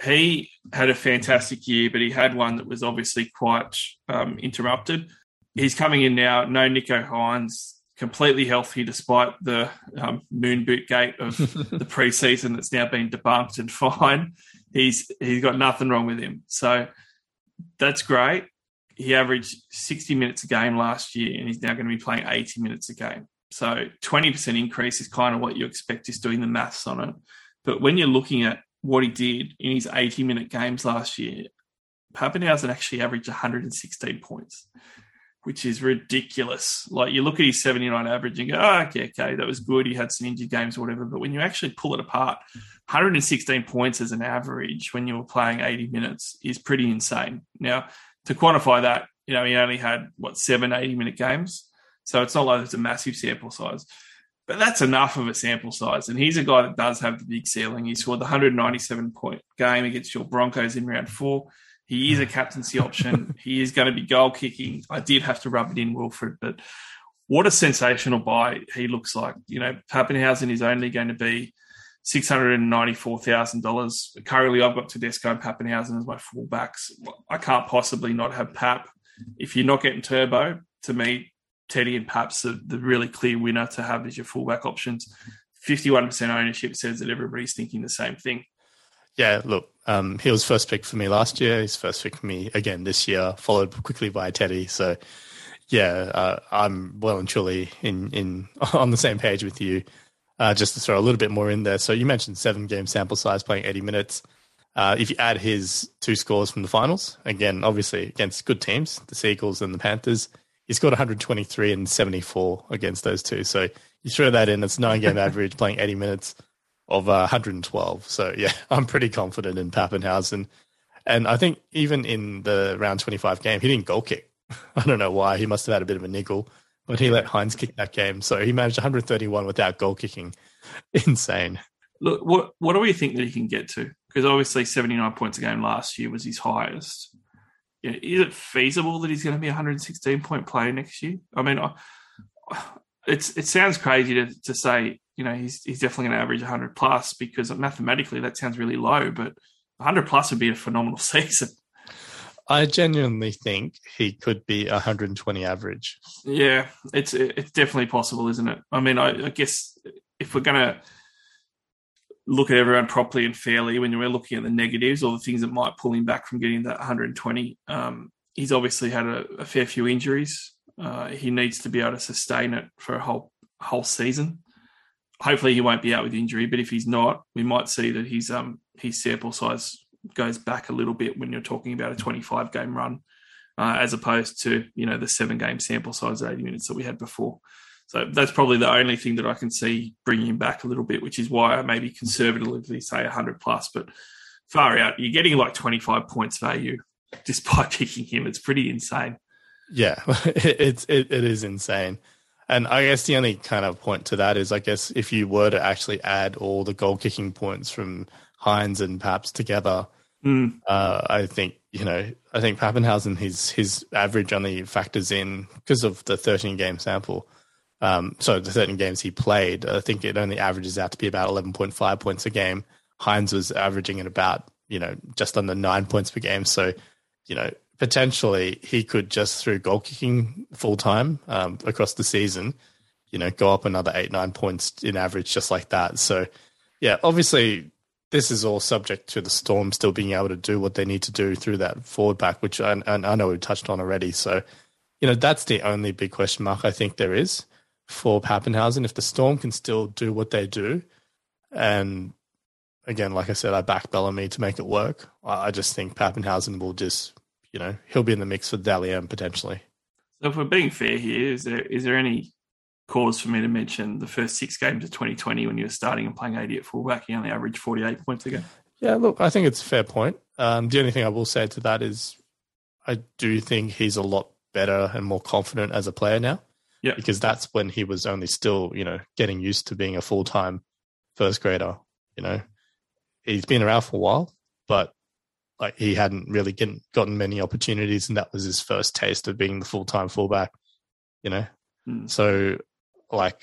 he had a fantastic year, but he had one that was obviously quite um, interrupted. He's coming in now, no Nicho Hynes, completely healthy despite the um, moon boot gate of the preseason that's now been debunked and fine. He's he's got nothing wrong with him, so that's great. He averaged 60 minutes a game last year, and he's now going to be playing 80 minutes a game. So 20% increase is kind of what you expect, just doing the maths on it. But when you're looking at what he did in his 80 minute games last year, Papenhuyzen actually averaged 116 points, which is ridiculous. Like you look at his 79 average and go, oh, okay, okay, that was good. He had some injured games or whatever. But when you actually pull it apart, 116 points as an average when you were playing 80 minutes is pretty insane. Now, to quantify that, you know, he only had what seven 80 minute games. So it's not like it's a massive sample size. But that's enough of a sample size. And he's a guy that does have the big ceiling. He scored the 197 point game against your Broncos in round four. He is a hmm. captaincy option. he is going to be goal kicking. I did have to rub it in, Wilfred, but what a sensational buy he looks like. You know, Papenhuyzen is only going to be $694,000. Currently, I've got Tedesco and Papenhuyzen as my fullbacks. I can't possibly not have Pap. If you're not getting Turbo, to me, Teddy and perhaps the, the really clear winner to have as your fullback options. 51% ownership says that everybody's thinking the same thing. Yeah, look, um, he was first pick for me last year. He's first pick for me again this year, followed quickly by Teddy. So, yeah, uh, I'm well and truly in in on the same page with you. Uh, just to throw a little bit more in there. So you mentioned seven game sample size, playing 80 minutes. Uh, if you add his two scores from the finals, again, obviously against good teams, the Seagulls and the Panthers, he scored 123 and 74 against those two. So you throw that in, it's nine game average playing 80 minutes of uh, 112. So yeah, I'm pretty confident in Papenhuyzen. And I think even in the round 25 game, he didn't goal kick. I don't know why. He must have had a bit of a niggle, but he let Hynes kick that game. So he managed 131 without goal kicking. Insane. Look, what what do we think that he can get to? Because obviously, 79 points a game last year was his highest. Yeah, is it feasible that he's going to be a 116 point player next year? I mean, it's it sounds crazy to, to say, you know, he's he's definitely going to average 100 plus because mathematically that sounds really low, but 100 plus would be a phenomenal season. I genuinely think he could be 120 average. Yeah, it's it's definitely possible, isn't it? I mean, I, I guess if we're going to look at everyone properly and fairly when we're looking at the negatives or the things that might pull him back from getting that 120, um, he's obviously had a, a fair few injuries. Uh, he needs to be able to sustain it for a whole whole season. Hopefully, he won't be out with injury, but if he's not, we might see that his um his sample size goes back a little bit when you're talking about a 25 game run, uh, as opposed to you know the seven game sample size 80 minutes that we had before. So that's probably the only thing that I can see bringing him back a little bit, which is why I maybe conservatively say 100 plus. But far out, you're getting like 25 points value just by picking him. It's pretty insane. Yeah, it's it, it is insane. And I guess the only kind of point to that is, I guess, if you were to actually add all the goal kicking points from Hynes and Paps together, mm. uh, I think you know, I think Papenhuyzen his his average only factors in because of the 13 game sample. Um, so the 13 games he played, I think it only averages out to be about 11.5 points a game. Hynes was averaging at about you know just under nine points per game. So you know potentially he could just through goal kicking full time um, across the season, you know, go up another eight nine points in average just like that. So yeah, obviously this is all subject to the Storm still being able to do what they need to do through that forward back, which I, I know we've touched on already. So you know that's the only big question mark I think there is for Papenhuyzen. If the Storm can still do what they do, and again, like I said, I back Bellamy to make it work. I just think Papenhuyzen will just you know, he'll be in the mix for Dally M potentially. So if we're being fair here, is there is there any cause for me to mention the first six games of 2020 when you were starting and playing 80 at fullback, you only averaged 48 points a game? Yeah, look, I think it's a fair point. Um, the only thing I will say to that is I do think he's a lot better and more confident as a player now. Yeah. Because that's when he was only still, you know, getting used to being a full time first grader. You know, he's been around for a while, but like he hadn't really get, gotten many opportunities, and that was his first taste of being the full time fullback. You know, mm. so like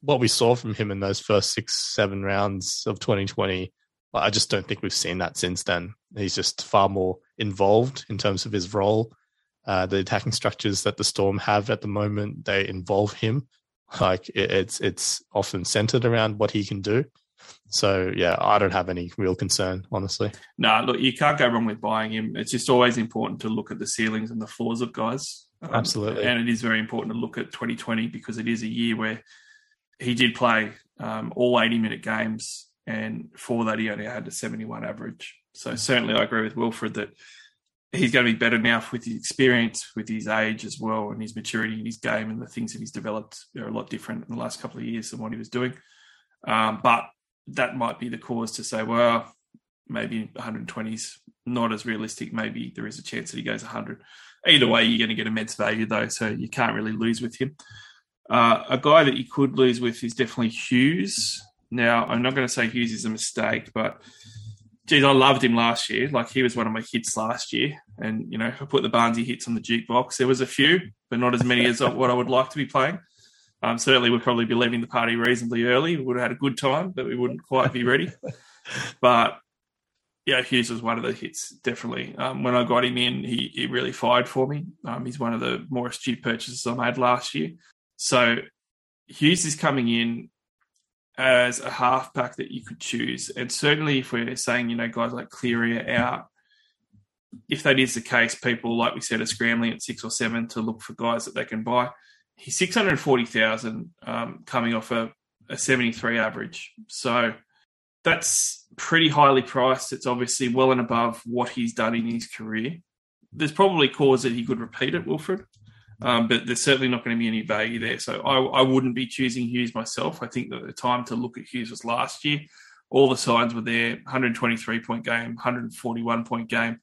what we saw from him in those first six, seven rounds of 2020, I just don't think we've seen that since then. He's just far more involved in terms of his role. Uh, the attacking structures that the Storm have at the moment, they involve him. Like it, it's it's often centered around what he can do. So yeah, I don't have any real concern, honestly. No, look, you can't go wrong with buying him. It's just always important to look at the ceilings and the floors of guys. Um, Absolutely, and it is very important to look at 2020 because it is a year where he did play um, all 80 minute games, and for that he only had a 71 average. So certainly, I agree with Wilfred that he's going to be better now with his experience, with his age as well, and his maturity in his game, and the things that he's developed are a lot different in the last couple of years than what he was doing. Um, but that might be the cause to say, well, maybe 120 is not as realistic. Maybe there is a chance that he goes 100. Either way, you're going to get immense value though, so you can't really lose with him. Uh, a guy that you could lose with is definitely Hughes. Now, I'm not going to say Hughes is a mistake, but geez, I loved him last year. Like he was one of my hits last year, and you know, I put the Barnesy hits on the jukebox. There was a few, but not as many as what I would like to be playing. Um, certainly, we'd probably be leaving the party reasonably early. We would have had a good time, but we wouldn't quite be ready. but yeah, Hughes was one of the hits, definitely. Um, when I got him in, he, he really fired for me. Um, he's one of the more astute purchases I made last year. So Hughes is coming in as a halfback that you could choose. And certainly, if we're saying, you know, guys like Cleary are out, if that is the case, people, like we said, are scrambling at six or seven to look for guys that they can buy he's 640,000 um, coming off a, a 73 average. So that's pretty highly priced. It's obviously well and above what he's done in his career. There's probably cause that he could repeat it, Wilfred. Um, but there's certainly not going to be any value there. So I, I wouldn't be choosing Hughes myself. I think that the time to look at Hughes was last year. All the signs were there 123 point game, 141 point game,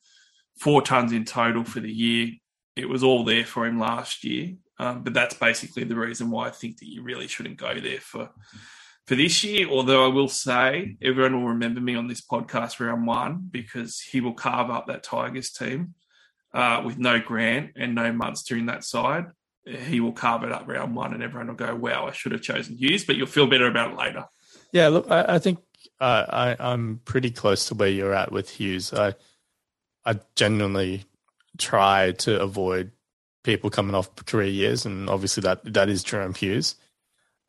four tons in total for the year. It was all there for him last year. Um, but that's basically the reason why I think that you really shouldn't go there for for this year. Although I will say everyone will remember me on this podcast round one because he will carve up that Tigers team uh, with no Grant and no Munster in that side. He will carve it up round one, and everyone will go, "Wow, I should have chosen Hughes." But you'll feel better about it later. Yeah, look, I, I think uh, I, I'm pretty close to where you're at with Hughes. I I genuinely try to avoid people coming off career years, and obviously that that is Jahrome Hughes.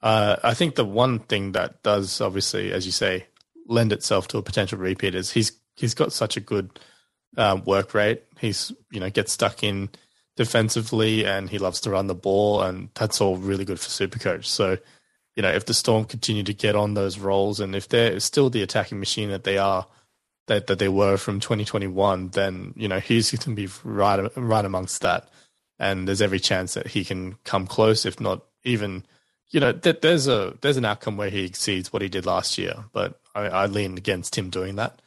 Uh, I think the one thing that does obviously, as you say, lend itself to a potential repeat is he's he's got such a good um, work rate. He's you know gets stuck in defensively, and he loves to run the ball, and that's all really good for Supercoach. So you know if the Storm continue to get on those roles, and if they're still the attacking machine that they are, that that they were from 2021, then you know he's going to be right right amongst that and there's every chance that he can come close, if not even. You know, th- there's a there's an outcome where he exceeds what he did last year, but I, I lean against him doing that.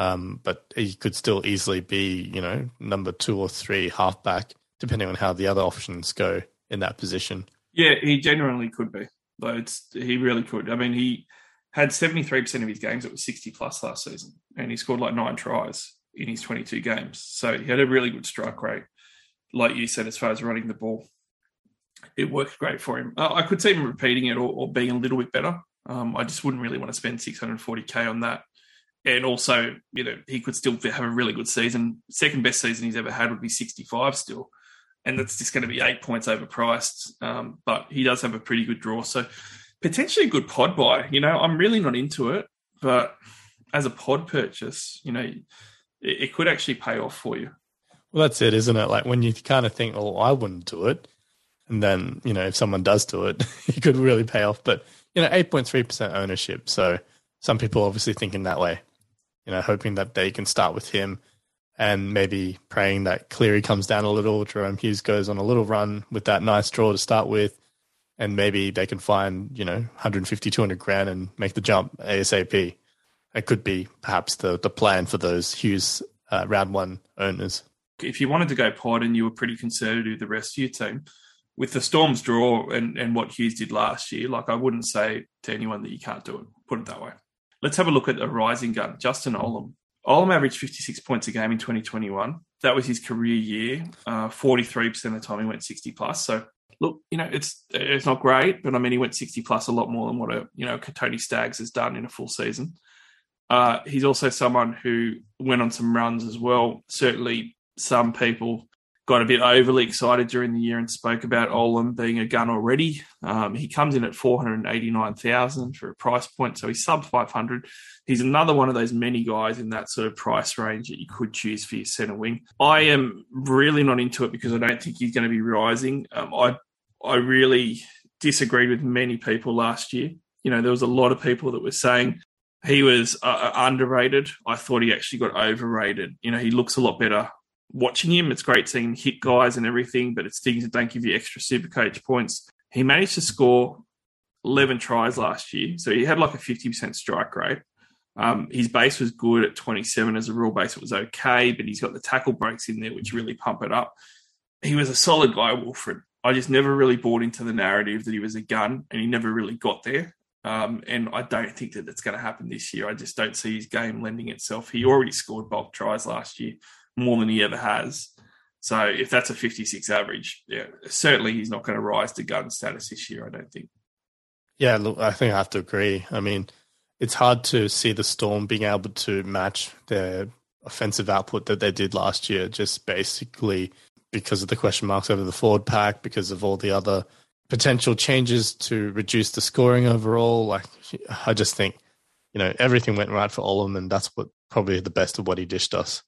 Um, but he could still easily be, you know, number two or three halfback, depending on how the other options go in that position. Yeah, he genuinely could be. But it's he really could. I mean, he had 73% of his games that were 60 plus last season, and he scored like nine tries in his 22 games. So he had a really good strike rate like you said, as far as running the ball, it worked great for him. I could see him repeating it or, or being a little bit better. Um, I just wouldn't really want to spend 640k on that. And also, you know, he could still have a really good season. Second best season he's ever had would be 65 still. And that's just going to be eight points overpriced. Um, but he does have a pretty good draw. So potentially a good pod buy. You know, I'm really not into it, but as a pod purchase, you know, it, it could actually pay off for you. Well, that's it, isn't it? Like when you kind of think, "Oh, I wouldn't do it," and then you know if someone does do it, it could really pay off. But you know, eight point three percent ownership. So some people obviously thinking that way. You know, hoping that they can start with him, and maybe praying that Cleary comes down a little. Jahrome Hughes goes on a little run with that nice draw to start with, and maybe they can find you know 150, 200 grand and make the jump asap. It could be perhaps the the plan for those Hughes uh, round one owners if you wanted to go pod and you were pretty conservative, the rest of your team, with the Storms draw and, and what Hughes did last year, like I wouldn't say to anyone that you can't do it. Put it that way. Let's have a look at a rising gun, Justin Olam. Olam averaged 56 points a game in 2021. That was his career year. Uh, 43% of the time he went 60 plus. So look, you know, it's it's not great, but I mean, he went 60 plus a lot more than what a you know Tony Staggs has done in a full season. Uh, he's also someone who went on some runs as well. Certainly some people got a bit overly excited during the year and spoke about Olam being a gun already. Um, he comes in at 489,000 for a price point, so he's sub 500. He's another one of those many guys in that sort of price range that you could choose for your centre wing. I am really not into it because I don't think he's going to be rising. Um, I I really disagreed with many people last year. You know, there was a lot of people that were saying he was uh, uh underrated. I thought he actually got overrated. You know, he looks a lot better watching him. It's great seeing him hit guys and everything, but it's things that don't give you extra super coach points. He managed to score 11 tries last year. So he had like a 50% strike rate. Um, his base was good at 27 as a rule base. It was okay, but he's got the tackle breaks in there, which really pump it up. He was a solid guy, Wilfred. I just never really bought into the narrative that he was a gun, and he never really got there. Um, and I don't think that it's going to happen this year. I just don't see his game lending itself. He already scored bulk tries last year more than he ever has. So if that's a 56 average, yeah, certainly he's not going to rise to gun status this year. I don't think. Yeah, look, I think I have to agree. I mean, it's hard to see the Storm being able to match their offensive output that they did last year, just basically because of the question marks over the forward pack, because of all the other potential changes to reduce the scoring overall. Like, I just think, you know, everything went right for Olam, and that's what probably the best of what he dished us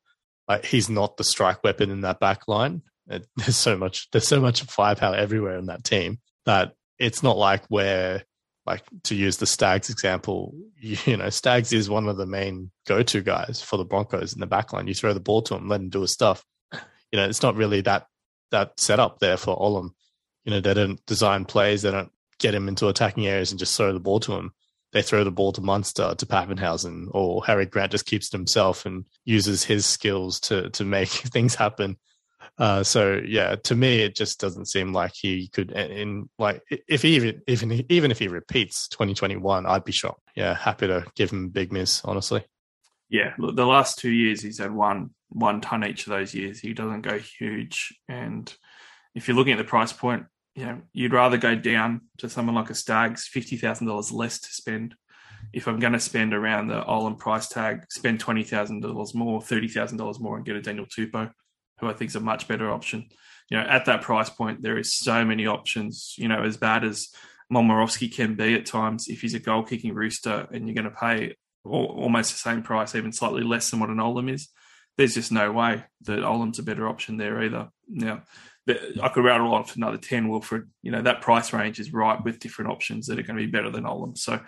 like he's not the strike weapon in that back line. It, there's so much there's so much firepower everywhere in that team that it's not like where like to use the Staggs example, you, you know, Staggs is one of the main go-to guys for the Broncos in the back line. You throw the ball to him, let him do his stuff. You know, it's not really that that setup there for Olam. You know, they don't design plays, they don't get him into attacking areas and just throw the ball to him. They throw the ball to Munster, to Papenhuyzen, or Harry Grant just keeps it himself and uses his skills to to make things happen. Uh, so yeah, to me, it just doesn't seem like he could. In like, if he even even even if he repeats 2021, I'd be shocked. Yeah, happy to give him big miss, honestly. Yeah, the last two years he's had one one ton each of those years. He doesn't go huge, and if you're looking at the price point, you know, you'd rather go down to someone like a Staggs, fifty thousand dollars less to spend. If I'm going to spend around the Olam price tag, spend twenty thousand dollars more, thirty thousand dollars more, and get a Daniel Tupou, who I think is a much better option. You know, at that price point, there is so many options. You know, as bad as Momirovski can be at times, if he's a goal kicking rooster and you're going to pay almost the same price, even slightly less than what an Olam is, there's just no way that Olam's a better option there either. Now, I could rattle for another 10, Wilfred. You know, that price range is right with different options that are going to be better than Olam. So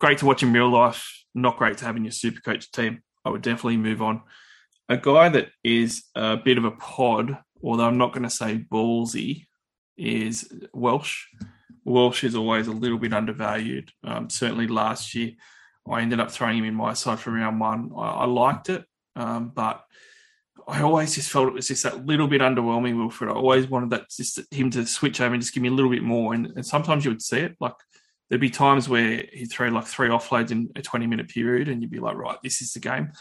great to watch in real life, not great to have in your super coach team. I would definitely move on. A guy that is a bit of a pod, although I'm not going to say ballsy, is Welch. Welch is always a little bit undervalued. Um, certainly last year, I ended up throwing him in my side for round one. I, I liked it, um, but I always just felt it was just that little bit underwhelming, Wilfred. I always wanted that just him to switch over and just give me a little bit more. And, and sometimes you would see it. Like there'd be times where he'd throw like three offloads in a 20 minute period and you'd be like, right, this is the game.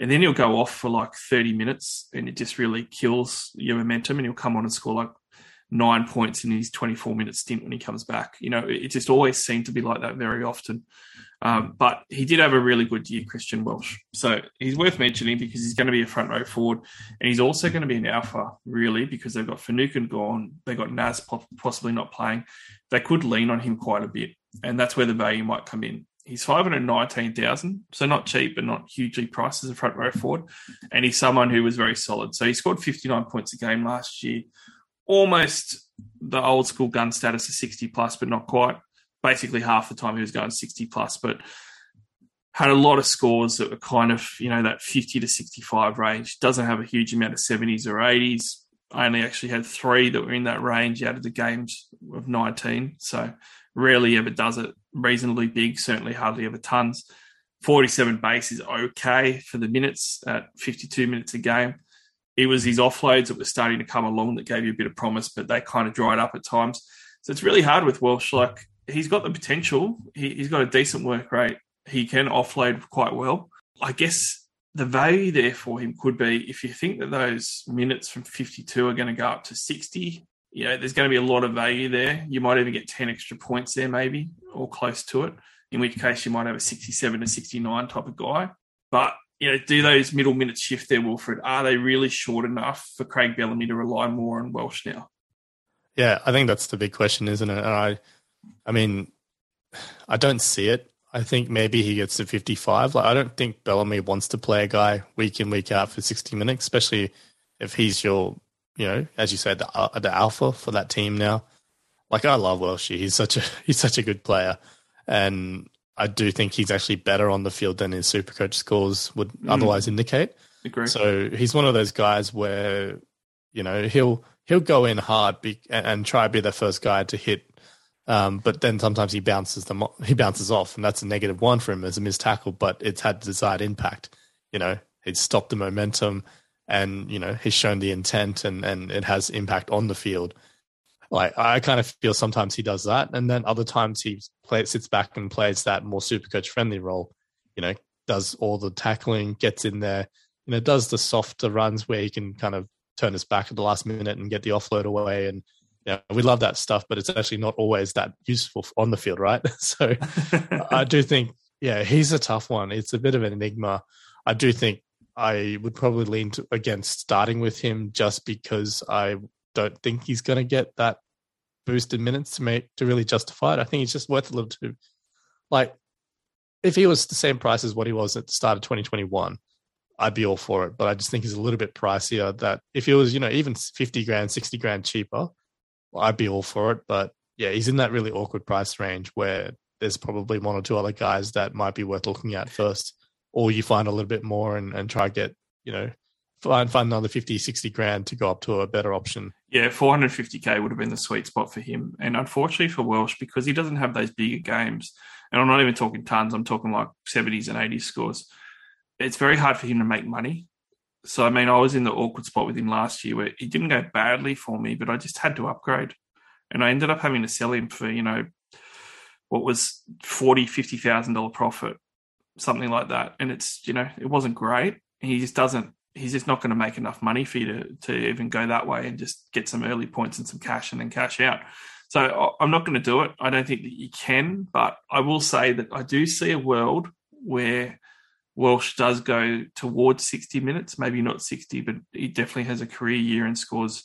And then he'll go off for like 30 minutes and it just really kills your momentum and he'll come on and score like nine points in his 24 minute stint when he comes back. You know, it just always seemed to be like that very often. Um, but he did have a really good year, Christian Welch. So he's worth mentioning because he's going to be a front row forward. And he's also going to be an alpha, really, because they've got Finucane gone. They've got Nas possibly not playing. They could lean on him quite a bit. And that's where the value might come in. He's 519,000, so not cheap, but not hugely priced as a front row forward. And he's someone who was very solid. So he scored 59 points a game last year, almost the old school gun status of 60 plus, but not quite basically half the time he was going 60 plus, but had a lot of scores that were kind of, you know, that 50 to 65 range. Doesn't have a huge amount of 70s or 80s. I only actually had three that were in that range out of the games of 19. So rarely ever does it reasonably big, certainly hardly ever tons. 47 base is okay for the minutes at 52 minutes a game. It was his offloads that were starting to come along that gave you a bit of promise, but they kind of dried up at times. So it's really hard with Welch. Like he's got the potential. He, he's got a decent work rate. He can offload quite well. I guess the value there for him could be if you think that those minutes from 52 are going to go up to 60, you know, there's going to be a lot of value there. You might even get 10 extra points there, maybe, or close to it, in which case you might have a 67 to 69 type of guy. But, you know, do those middle minutes shift there, Wilfred? Are they really short enough for Craig Bellamy to rely more on Welch now? Yeah, I think that's the big question, isn't it? And I, I mean, I don't see it. I think maybe he gets to 55. Like, I don't think Bellamy wants to play a guy week in, week out for 60 minutes, especially if he's your, you know, as you said, the, uh, the alpha for that team now. Like, I love Welshie. He's such a he's such a good player, and I do think he's actually better on the field than his super coach scores would mm. otherwise indicate. Agree. So he's one of those guys where, you know, he'll he'll go in hard be, and, and try to be the first guy to hit um, but then sometimes he bounces them he bounces off, and that's a negative one for him as a missed tackle. But it's had the desired impact. You know, it's stopped the momentum, and you know he's shown the intent, and and it has impact on the field. Like I kind of feel sometimes he does that, and then other times he play, sits back and plays that more super coach friendly role. You know, does all the tackling, gets in there, you know, does the softer runs where he can kind of turn his back at the last minute and get the offload away and yeah, we love that stuff, but it's actually not always that useful on the field, right? So I do think, yeah, he's a tough one. It's a bit of an enigma. I do think I would probably lean to, against starting with him just because I don't think he's going to get that boosted minutes to make to really justify it. I think he's just worth a little too. Like, if he was the same price as what he was at the start of 2021, I'd be all for it. But I just think he's a little bit pricier. That if he was, you know, even 50 grand, 60 grand cheaper, I'd be all for it. But yeah, he's in that really awkward price range where there's probably one or two other guys that might be worth looking at first, or you find a little bit more and, and try to get you know find find another 50, 60 grand to go up to a better option. Yeah, 450k would have been the sweet spot for him. And unfortunately for Welch, because he doesn't have those bigger games, and I'm not even talking tons, I'm talking like 70s and 80s scores, it's very hard for him to make money. So, I mean, I was in the awkward spot with him last year where he didn't go badly for me, but I just had to upgrade. And I ended up having to sell him for, you know, what was forty, fifty thousand dollar profit, something like that. And it's, you know, it wasn't great. He just doesn't he's just not going to make enough money for you to, to even go that way and just get some early points and some cash and then cash out. So I'm not going to do it. I don't think that you can, but I will say that I do see a world where Welch does go towards 60 minutes, maybe not 60, but he definitely has a career year and scores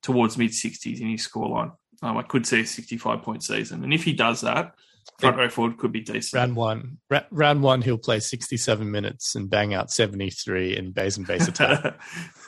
towards mid 60s in his scoreline. Um, I could see a 65 point season. And if he does that, front row forward could be decent. Round one, ra- round one, he'll play 67 minutes and bang out 73 in base and base attack,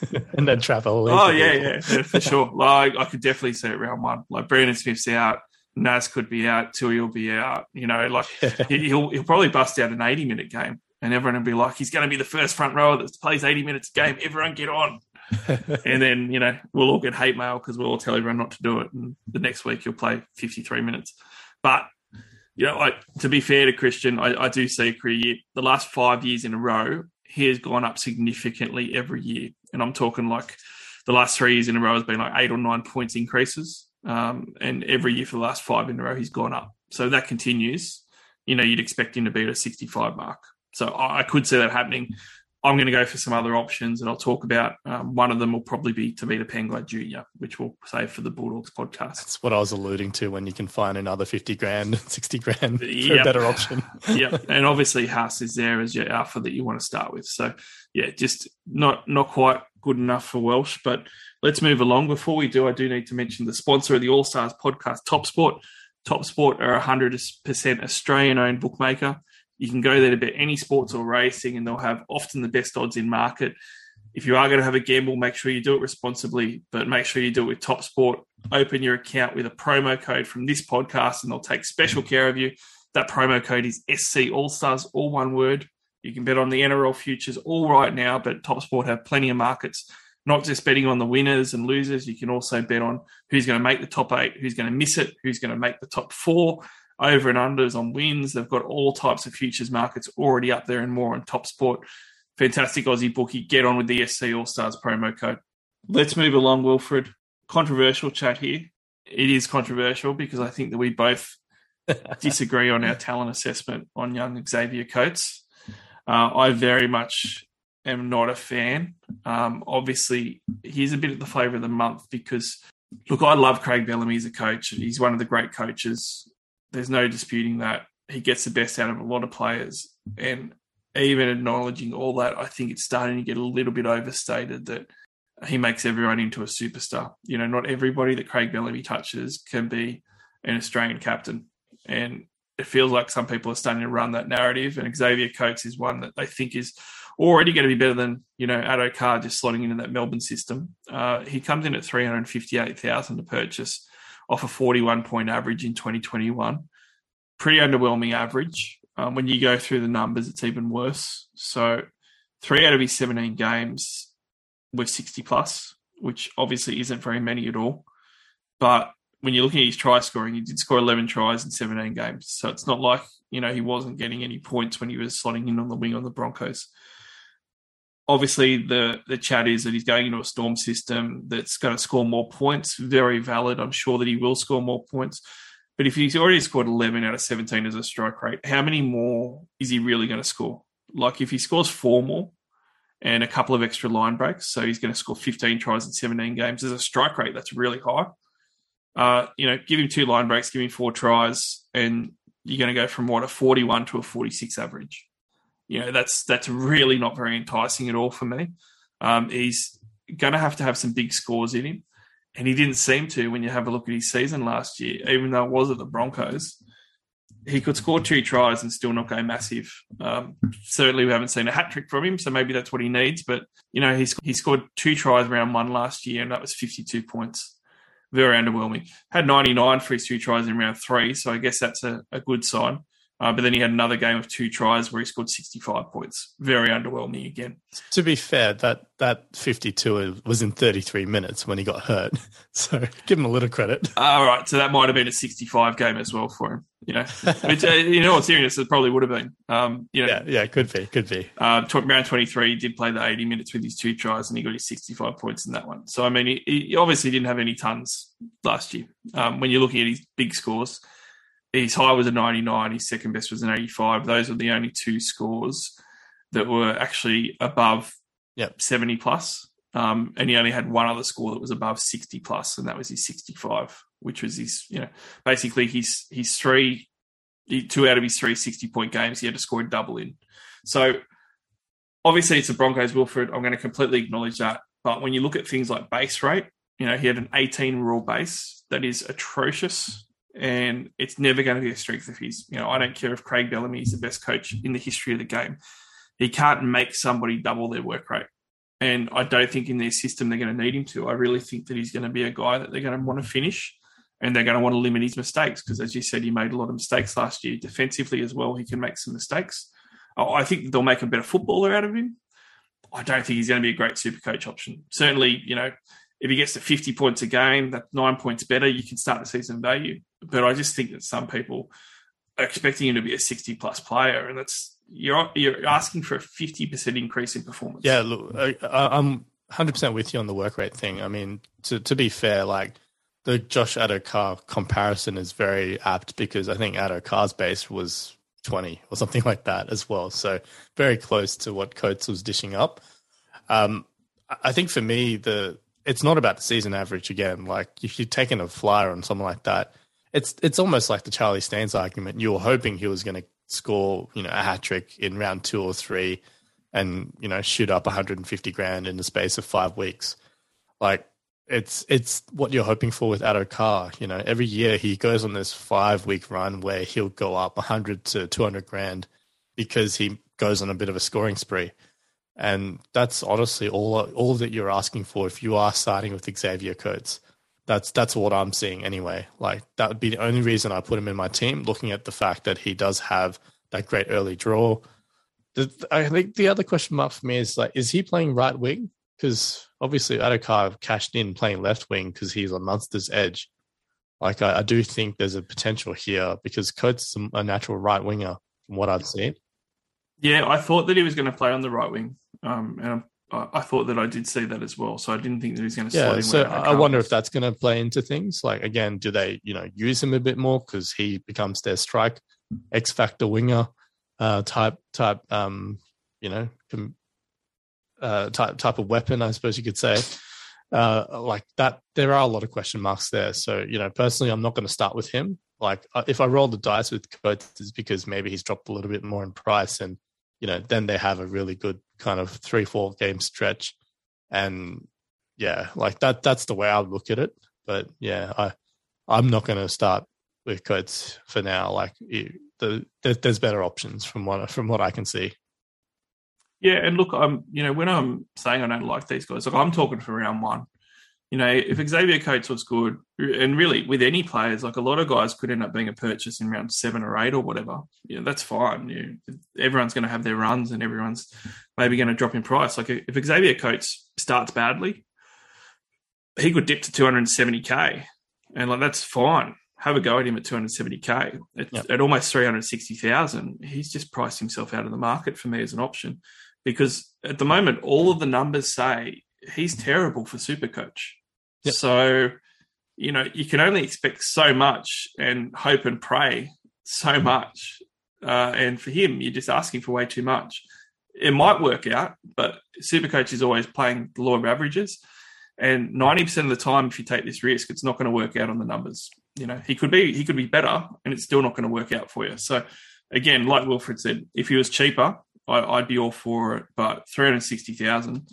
and then travel. Oh yeah, yeah, yeah, for sure. Like I could definitely see it round one. Like Brandon Smith's out, Nas could be out, Tui will be out. You know, like he'll he'll probably bust out an 80 minute game, and everyone will be like, he's going to be the first front rower that plays 80 minutes a game. Everyone get on. and then you know we'll all get hate mail because we'll all tell everyone not to do it. And the next week you'll play 53 minutes. But you know, I, to be fair to Christian, I, I do see a career year. The last five years in a row, he has gone up significantly every year, and I'm talking like the last three years in a row has been like eight or nine points increases, um, and every year for the last five in a row he's gone up. So that continues. You know, you'd expect him to be at a 65 mark. So I, could see that happening. I'm going to go for some other options that I'll talk about. Um, one of them will probably be Tevita Pangai Jr., which we'll save for the Bulldogs podcast. That's what I was alluding to when you can find another 50 grand, 60 grand for yep. a better option. yeah. And obviously, Haas is there as your alpha that you want to start with. So, yeah, just not not quite good enough for Welch. But let's move along. Before we do, I do need to mention the sponsor of the All Stars podcast, Top Sport. Top Sport are a 100% Australian owned bookmaker you can go there to bet any sports or racing, and they'll have often the best odds in market. If you are going to have a gamble, make sure you do it responsibly, but make sure you do it with Top Sport. Open your account with a promo code from this podcast, and they'll take special care of you. That promo code is SC All Stars, all one word. You can bet on the NRL futures all right now, but Top Sport have plenty of markets. Not just betting on the winners and losers, you can also bet on who's going to make the top eight, who's going to miss it, who's going to make the top four over and unders on wins. They've got all types of futures markets already up there and more on Top Sport. Fantastic Aussie bookie. Get on with the SC All Stars promo code. Let's move along, Wilfred. Controversial chat here. It is controversial because I think that we both disagree on our talent assessment on young Xavier Coates. Uh, I very much am not a fan. Um, obviously, he's a bit of the flavour of the month because, look, I love Craig Bellamy as a coach. And he's one of the great coaches there's no disputing that he gets the best out of a lot of players. And even acknowledging all that, I think it's starting to get a little bit overstated that he makes everyone into a superstar. You know, not everybody that Craig Bellamy touches can be an Australian captain. And it feels like some people are starting to run that narrative. And Xavier Coates is one that they think is already going to be better than, you know, Addo Carr just slotting into that Melbourne system. Uh, he comes in at 358000 to purchase off a 41 point average in 2021. Pretty underwhelming average. Um, when you go through the numbers, it's even worse. So, three out of his 17 games were 60 plus, which obviously isn't very many at all. But when you're looking at his try scoring, he did score 11 tries in 17 games. So, it's not like, you know, he wasn't getting any points when he was slotting in on the wing on the Broncos obviously the the chat is that he's going into a storm system that's going to score more points. Very valid. I'm sure that he will score more points. But if he's already scored 11 out of 17 as a strike rate, how many more is he really going to score? Like if he scores four more and a couple of extra line breaks, so he's going to score 15 tries in 17 games as a strike rate. That's really high. Uh, you know, give him two line breaks, give him four tries, and you're going to go from what a 41 to a 46 average you know that's that's really not very enticing at all for me. Um, he's going to have to have some big scores in him, and he didn't seem to when you have a look at his season last year. Even though it was at the Broncos, he could score two tries and still not go massive. Um, certainly, we haven't seen a hat trick from him, so maybe that's what he needs. But you know, he's he scored two tries round one last year, and that was fifty two points. Very underwhelming. Had ninety nine for his two tries in round three, so I guess that's a, a good sign Uh, but then he had another game of two tries where he scored 65 points. Very underwhelming again. To be fair, that that 52 was in 33 minutes when he got hurt. So give him a little credit. All right, so that might have been a 65 game as well for him. You know, which uh, in all seriousness, it probably would have been. Um, you know, Yeah, yeah, could be, could be. uh, round 23, he did play the 80 minutes with his two tries and he got his 65 points in that one. So, I mean, he, he obviously didn't have any tons last year. Um, when you're looking at his big scores, his high was a 99, his second best was an 85. Those were the only two scores that were actually above Yep. 70 plus. Um, and he only had one other score that was above 60 plus, and that was his 65, which was his, you know, basically his, his three, two out of his three 60 point games, he had to score a double in. So obviously it's the Broncos, Wilfred. I'm going to completely acknowledge that. But when you look at things like base rate, you know, he had an 18 raw base that is atrocious. And it's never going to be a strength of his. You know, I don't care if Craig Bellamy is the best coach in the history of the game. He can't make somebody double their work rate. And I don't think in their system they're going to need him to. I really think that he's going to be a guy that they're going to want to finish and they're going to want to limit his mistakes because, as you said, he made a lot of mistakes last year. Defensively as well, he can make some mistakes. I think they'll make a better footballer out of him. I don't think he's going to be a great super coach option. Certainly, you know, if he gets to 50 points a game, that's nine points better. You can start to see some value. But I just think that some people are expecting him to be a 60 plus player, and that's you're you're asking for a 50% increase in performance. Yeah, look, I, I'm 100% with you on the work rate thing. I mean, to, to be fair, like the Josh Addo-Carr comparison is very apt because I think Addo-Carr's base was 20 or something like that as well. So very close to what Coates was dishing up. Um, I think for me, the it's not about the season average again. Like if you're taking a flyer on someone like that, it's it's almost like the Charlie Staines argument. You were hoping he was going to score, you know, a hat trick in round two or three, and you know shoot up 150 grand in the space of five weeks. Like it's it's what you're hoping for with Addo-Carr. You know, every year he goes on this five week run where he'll go up 100 to 200 grand because he goes on a bit of a scoring spree. And that's honestly all all that you're asking for if you are starting with Xavier Coates. That's that's what I'm seeing anyway. Like that would be the only reason I put him in my team, looking at the fact that he does have that great early draw. I think the other question mark for me is like, is he playing right wing? Because obviously Addo-Carr cashed in playing left wing because he's on Munster's edge. Like I, I do think there's a potential here because Coates is a natural right winger from what I've seen. Yeah, I thought that he was going to play on the right wing, um, and I, I thought that I did see that as well. So I didn't think that he's going to Yeah, so I I wonder if that's going to play into things. Like again, do they you know use him a bit more because he becomes their strike X factor winger uh, type type um, you know com- uh, type type of weapon, I suppose you could say. Uh, like that, there are a lot of question marks there. So you know, personally, I'm not going to start with him. Like uh, if I roll the dice with Coates, it's because maybe he's dropped a little bit more in price, and you know, then they have a really good kind of three four game stretch, and yeah, like that. That's the way I look at it. But yeah, I I'm not going to start with Coates for now. Like you, the, there, there's better options from what from what I can see. Yeah, and look, I'm you know when I'm saying I don't like these guys, like I'm talking for round one. You know, if Xavier Coates was good, and really with any players, like a lot of guys could end up being a purchase in round seven or eight or whatever. Yeah, that's fine. You, everyone's going to have their runs, and everyone's maybe going to drop in price. Like if Xavier Coates starts badly, he could dip to 270k, and like that's fine. Have a go at him at 270k. At, Yep. at almost 360,000, he's just priced himself out of the market for me as an option because at the moment, all of the numbers say he's terrible for Supercoach. Yep. So, you know, you can only expect so much and hope and pray so much. Uh, and for him, you're just asking for way too much. It might work out, but Supercoach is always playing the law of averages. And 90% of the time, if you take this risk, it's not going to work out on the numbers. You know, he could be he could be better, and it's still not going to work out for you. So, again, like Wilfred said, if he was cheaper, I, I'd be all for it. But 360,000,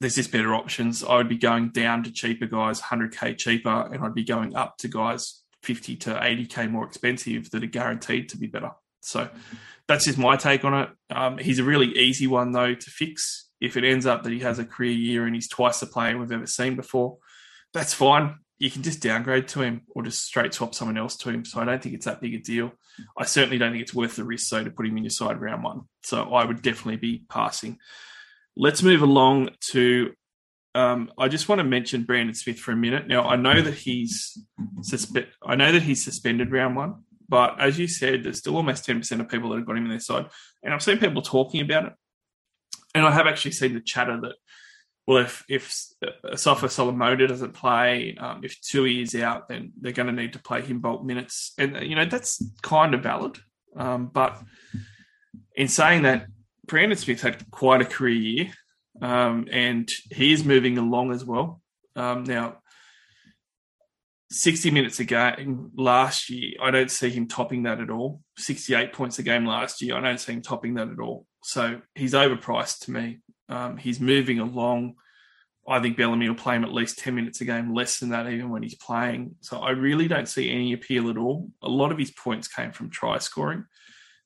there's just better options. I would be going down to cheaper guys, 100k cheaper, and I'd be going up to guys 50 to 80k more expensive that are guaranteed to be better. So that's just my take on it. Um, he's a really easy one though to fix. If it ends up that he has a career year and he's twice the player we've ever seen before, that's fine. you can just downgrade to him or just straight swap someone else to him. So I don't think it's that big a deal. I certainly don't think it's worth the risk, though, to put him in your side round one. So I would definitely be passing. Let's move along to. Um, I just want to mention Brandon Smith for a minute. Now I know that he's suspe- I know that he's suspended round one, but as you said, there's still almost ten percent of people that have got him in their side, and I've seen people talking about it. And I have actually seen the chatter that well, if if Asofa Solomona doesn't play, um, if Tui is out, then they're going to need to play him bulk minutes, and you know that's kind of valid. Um, but in saying that, Brandon Smith had quite a career year, um, and he is moving along as well. Um, now, sixty minutes a game last year, I don't see him topping that at all. Sixty-eight points a game last year, I don't see him topping that at all. So he's overpriced to me. Um, he's moving along. I think Bellamy will play him at least 10 minutes a game, less than that, even when he's playing. So I really don't see any appeal at all. A lot of his points came from try scoring.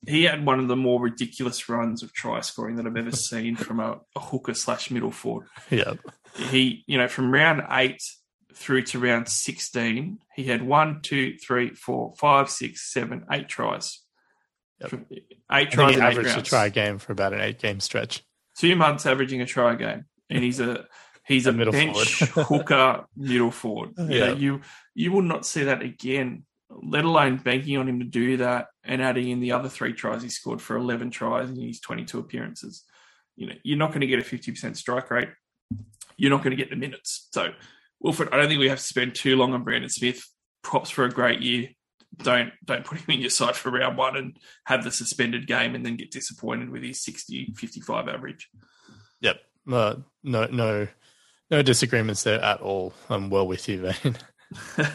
He had one of the more ridiculous runs of try scoring that I've ever seen from a, a hooker slash middle forward. Yeah. He, you know, from round eight through to round 16, he had one, two, three, four, five, six, seven, eight tries. Yep. Eight tries. He averaged a try game for about an eight game stretch two months averaging a try game, and he's a he's a, a middle bench hooker middle forward. You yeah, know, you you will not see that again. Let alone banking on him to do that and adding in the other three tries he scored for eleven tries in his twenty two appearances. You know, you're not going to get a fifty percent strike rate. You're not going to get the minutes. So, Wilfred, I don't think we have to spend too long on Brandon Smith. Props for a great year don't don't put him in your side for round one and have the suspended game and then get disappointed with his 60 55 average. Yep. Uh, no no no disagreements there at all. I'm well with you, Vane.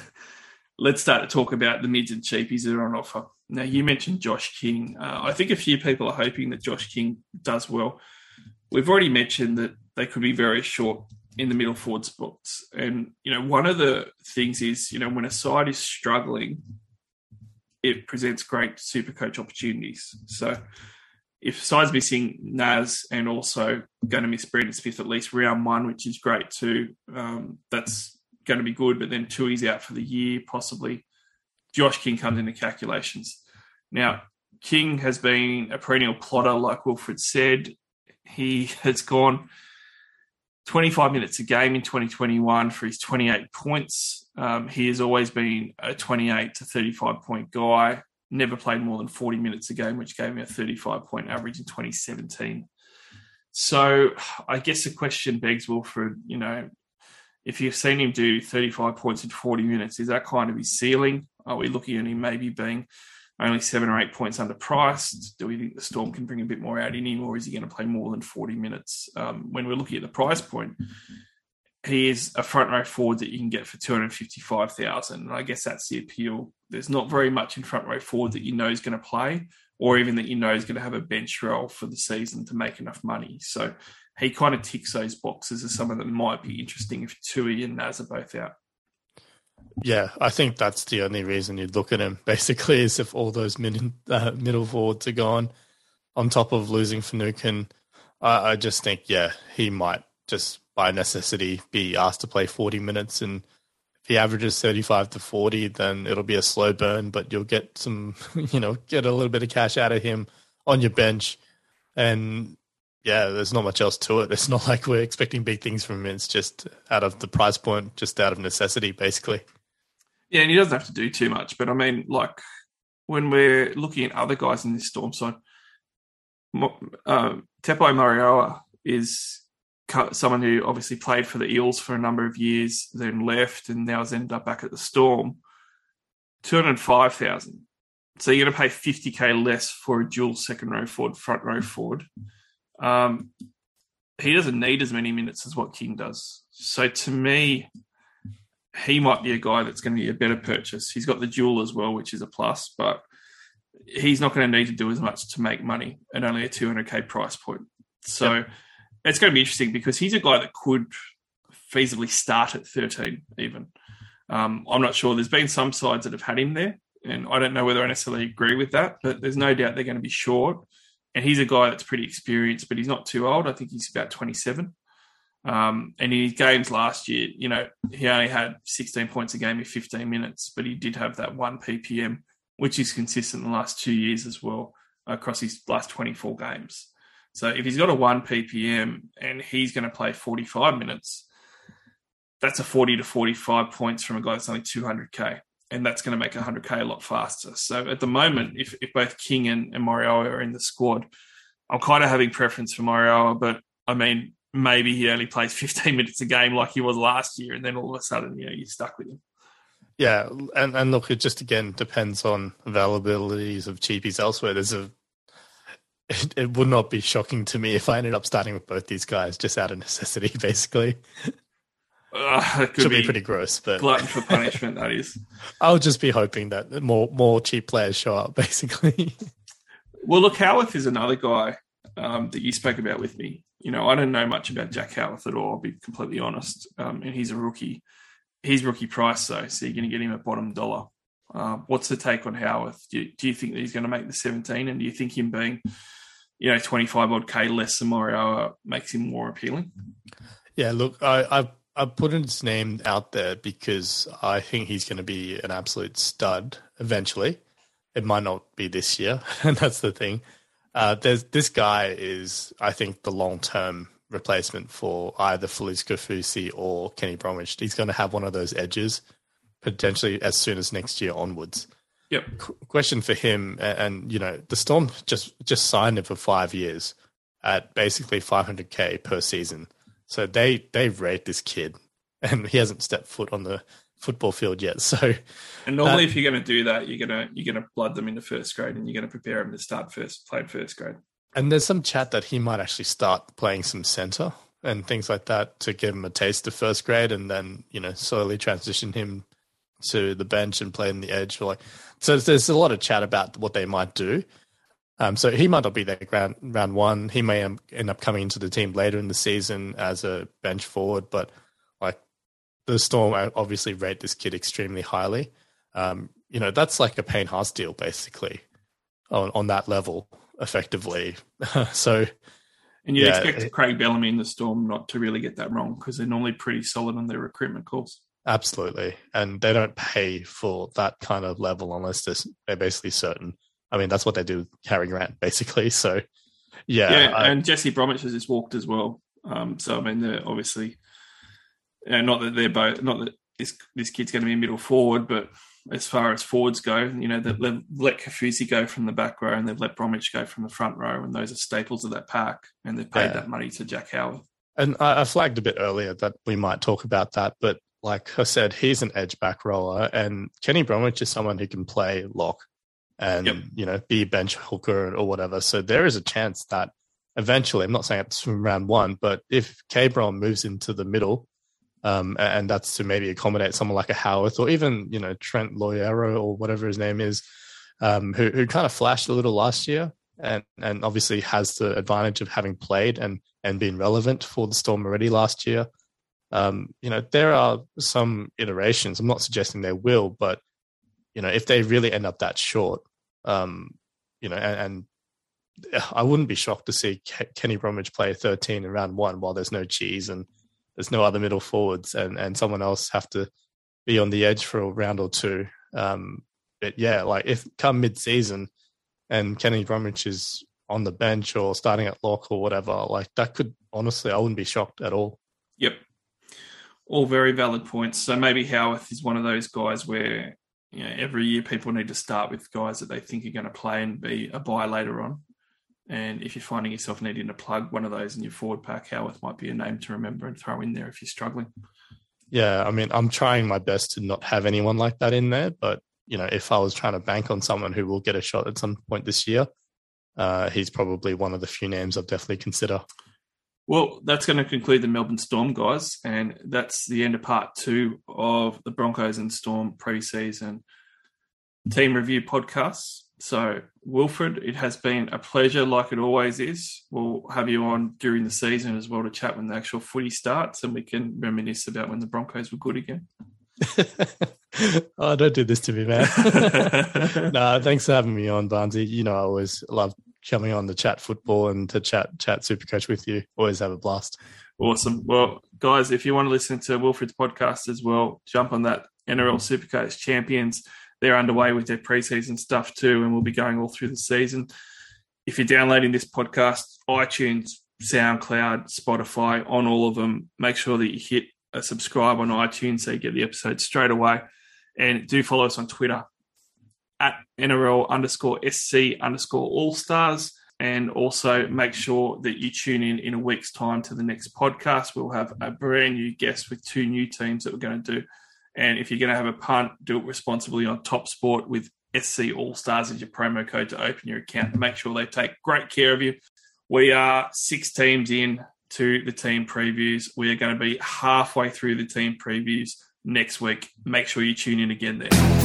Let's start to talk about the mids and cheapies that are on offer. Now, you mentioned Josh King. Uh, I think a few people are hoping that Josh King does well. We've already mentioned that they could be very short in the middle forward spots. And, you know, one of the things is, you know, when a side is struggling, it presents great super coach opportunities. So if sides missing Naz and also going to miss Brandon Smith at least round one, which is great too, um, that's going to be good. But then he's out for the year, possibly. Josh King comes into calculations. Now, King has been a perennial plotter, like Wilfred said. He has gone 25 minutes a game in 2021 for his 28 points. Um, he has always been a 28 to 35 point guy, never played more than 40 minutes a game, which gave him a 35 point average in 2017. So I guess the question begs, Wilfred, you know, if you've seen him do 35 points in 40 minutes, is that kind of his ceiling? Are we looking at him maybe being only seven or eight points underpriced. Do we think the Storm can bring a bit more out in him, or is he going to play more than 40 minutes? Um, when we're looking at the price point, he is a front row forward that you can get for 255,000. And I guess that's the appeal. There's not very much in front row forward that you know is going to play, or even that you know is going to have a bench role for the season to make enough money. So he kind of ticks those boxes as someone that might be interesting if Tui and Naz are both out. Yeah, I think that's the only reason you'd look at him. Basically, is if all those mid, uh, middle forwards are gone, on top of losing Finucane, I, I just think yeah, he might just by necessity be asked to play forty minutes, and if he averages thirty-five to forty, then it'll be a slow burn, but you'll get some, you know, get a little bit of cash out of him on your bench, and yeah, there's not much else to it. It's not like we're expecting big things from him. It's just out of the price point, just out of necessity, basically. Yeah, and he doesn't have to do too much. But I mean, like when we're looking at other guys in this storm side, uh, Tepai Moeroa is someone who obviously played for the Eels for a number of years, then left, and now has ended up back at the Storm. Two hundred five thousand. So you're going to pay fifty k less for a dual second row forward, front row forward. Um, he doesn't need as many minutes as what King does. So to me, he might be a guy that's going to be a better purchase. He's got the dual as well, which is a plus, but he's not going to need to do as much to make money at only a 200k price point. So yep. it's going to be interesting because he's a guy that could feasibly start at 13 even. Um, I'm not sure. There's been some sides that have had him there, and I don't know whether I necessarily agree with that, but there's no doubt they're going to be short. And he's a guy that's pretty experienced, but he's not too old. I think he's about 27. Um, and in his games last year, you know, he only had 16 points a game in 15 minutes, but he did have that one ppm, which is consistent in the last two years as well across his last 24 games. So if he's got a one ppm and he's going to play 45 minutes, that's a 40 to 45 points from a guy that's only 200k, and that's going to make 100k a lot faster. So at the moment, if, if both King and, and are in the squad, I'm kind of having preference for Moeroa, but I mean, maybe he only plays 15 minutes a game like he was last year, and then all of a sudden, you know, you're stuck with him. Yeah, and and look, it just again depends on availabilities of cheapies elsewhere. There's a it, it, would not be shocking to me if I ended up starting with both these guys just out of necessity, basically. Uh, it could Should be, be pretty gross, but glutton for punishment. that is. I'll just be hoping that more more cheap players show up, basically. well, look, Howarth is another guy um, that you spoke about with me. You know, I don't know much about Jack Howarth at all. I'll be completely honest. Um, and he's a rookie. He's rookie price though, so you're going to get him at bottom dollar. Uh, what's the take on Howarth? Do you, do you think that he's going to make the 17? And do you think him being, you know, 25 odd K less than Moeroa makes him more appealing? Yeah, look, I, I I put his name out there because I think he's going to be an absolute stud eventually. It might not be this year, and that's the thing. Uh, there's this guy is, I think, the long term replacement for either Felise Kaufusi or Kenny Bromwich. He's going to have one of those edges potentially as soon as next year onwards. Yep. Qu- question for him, and, and you know, the Storm just just signed him for five years at basically 500k per season. So they they rate this kid, and he hasn't stepped foot on the football field yet. So, and normally, uh, if you're going to do that, you're gonna you're gonna blood them into first grade, and you're going to prepare them to start first played first grade. And there's some chat that he might actually start playing some center and things like that to give him a taste of first grade, and then you know slowly transition him to the bench and play in the edge. Like, so there's a lot of chat about what they might do. Um, so he might not be there round round one. He may end up coming into the team later in the season as a bench forward. But like the Storm obviously rate this kid extremely highly. Um, you know that's like a Payne Haas deal basically on on that level effectively. so. And you yeah, expect Craig Bellamy in the Storm not to really get that wrong because they're normally pretty solid on their recruitment calls. Absolutely. And they don't pay for that kind of level unless they're, they're basically certain. I mean, that's what they do with Harry Grant, basically. So, yeah. Yeah, I, and Jesse Bromwich has just walked as well. Um, so, I mean, they're obviously, you know, not that they're both, not that this this kid's going to be a middle forward, but as far as forwards go, you know, they've let Kaufusi go from the back row and they've let Bromwich go from the front row, and those are staples of that pack, and they've paid yeah. that money to Jack Howarth. And I, I flagged a bit earlier that we might talk about that, but like I said, he's an edge back roller, and Kenny Bromwich is someone who can play lock and yep. you know be a bench hooker or whatever. So there is a chance that eventually, I'm not saying it's from round one, but if K Brom moves into the middle, um, and that's to maybe accommodate someone like a Howarth or even you know Trent Loiero or whatever his name is, um, who who kind of flashed a little last year. And, and obviously has the advantage of having played and, and been relevant for the Storm already last year. Um, you know, there are some iterations. I'm not suggesting they will, but you know, if they really end up that short, um, you know, and, and I wouldn't be shocked to see Kenny Bromwich play 13 in round one while there's no cheese and there's no other middle forwards, and and someone else have to be on the edge for a round or two. Um, but yeah, like if come mid season and Kenny Bromwich is on the bench or starting at lock or whatever, like that could honestly, I wouldn't be shocked at all. Yep all very valid points. So maybe Howarth is one of those guys where you know every year people need to start with guys that they think are going to play and be a buy later on. And if you're finding yourself needing to plug one of those in your forward pack, Howarth might be a name to remember and throw in there if you're struggling. Yeah, I mean, I'm trying my best to not have anyone like that in there, but you know, if I was trying to bank on someone who will get a shot at some point this year, uh, he's probably one of the few names I'd definitely consider. Well, that's going to conclude the Melbourne Storm, guys, and that's the end of part two of the Broncos and Storm preseason team review podcast. So, Wilfred, it has been a pleasure, like it always is. We'll have you on during the season as well to chat when the actual footy starts, and we can reminisce about when the Broncos were good again. oh, don't do this to me, man. no, thanks for having me on, Barnsey. You know, I always love coming on to chat football and to chat chat Supercoach with you. Always have a blast. Awesome. Well, guys, if you want to listen to Wilfred's podcast as well, jump on that NRL Supercoach Champions. They're underway with their preseason stuff too, and we'll be going all through the season. If you're downloading this podcast, iTunes, SoundCloud, Spotify, on all of them, make sure that you hit a subscribe on iTunes so you get the episode straight away. And do follow us on Twitter at NRL underscore SC underscore All Stars. And also make sure that you tune in in a week's time to the next podcast. We'll have a brand new guest with two new teams that we're going to do. And if you're going to have a punt, do it responsibly on Top Sport with SC All Stars as your promo code to open your account. Make sure they take great care of you. We are six teams in to the team previews. We are going to be halfway through the team previews next week. Make sure you tune in again there.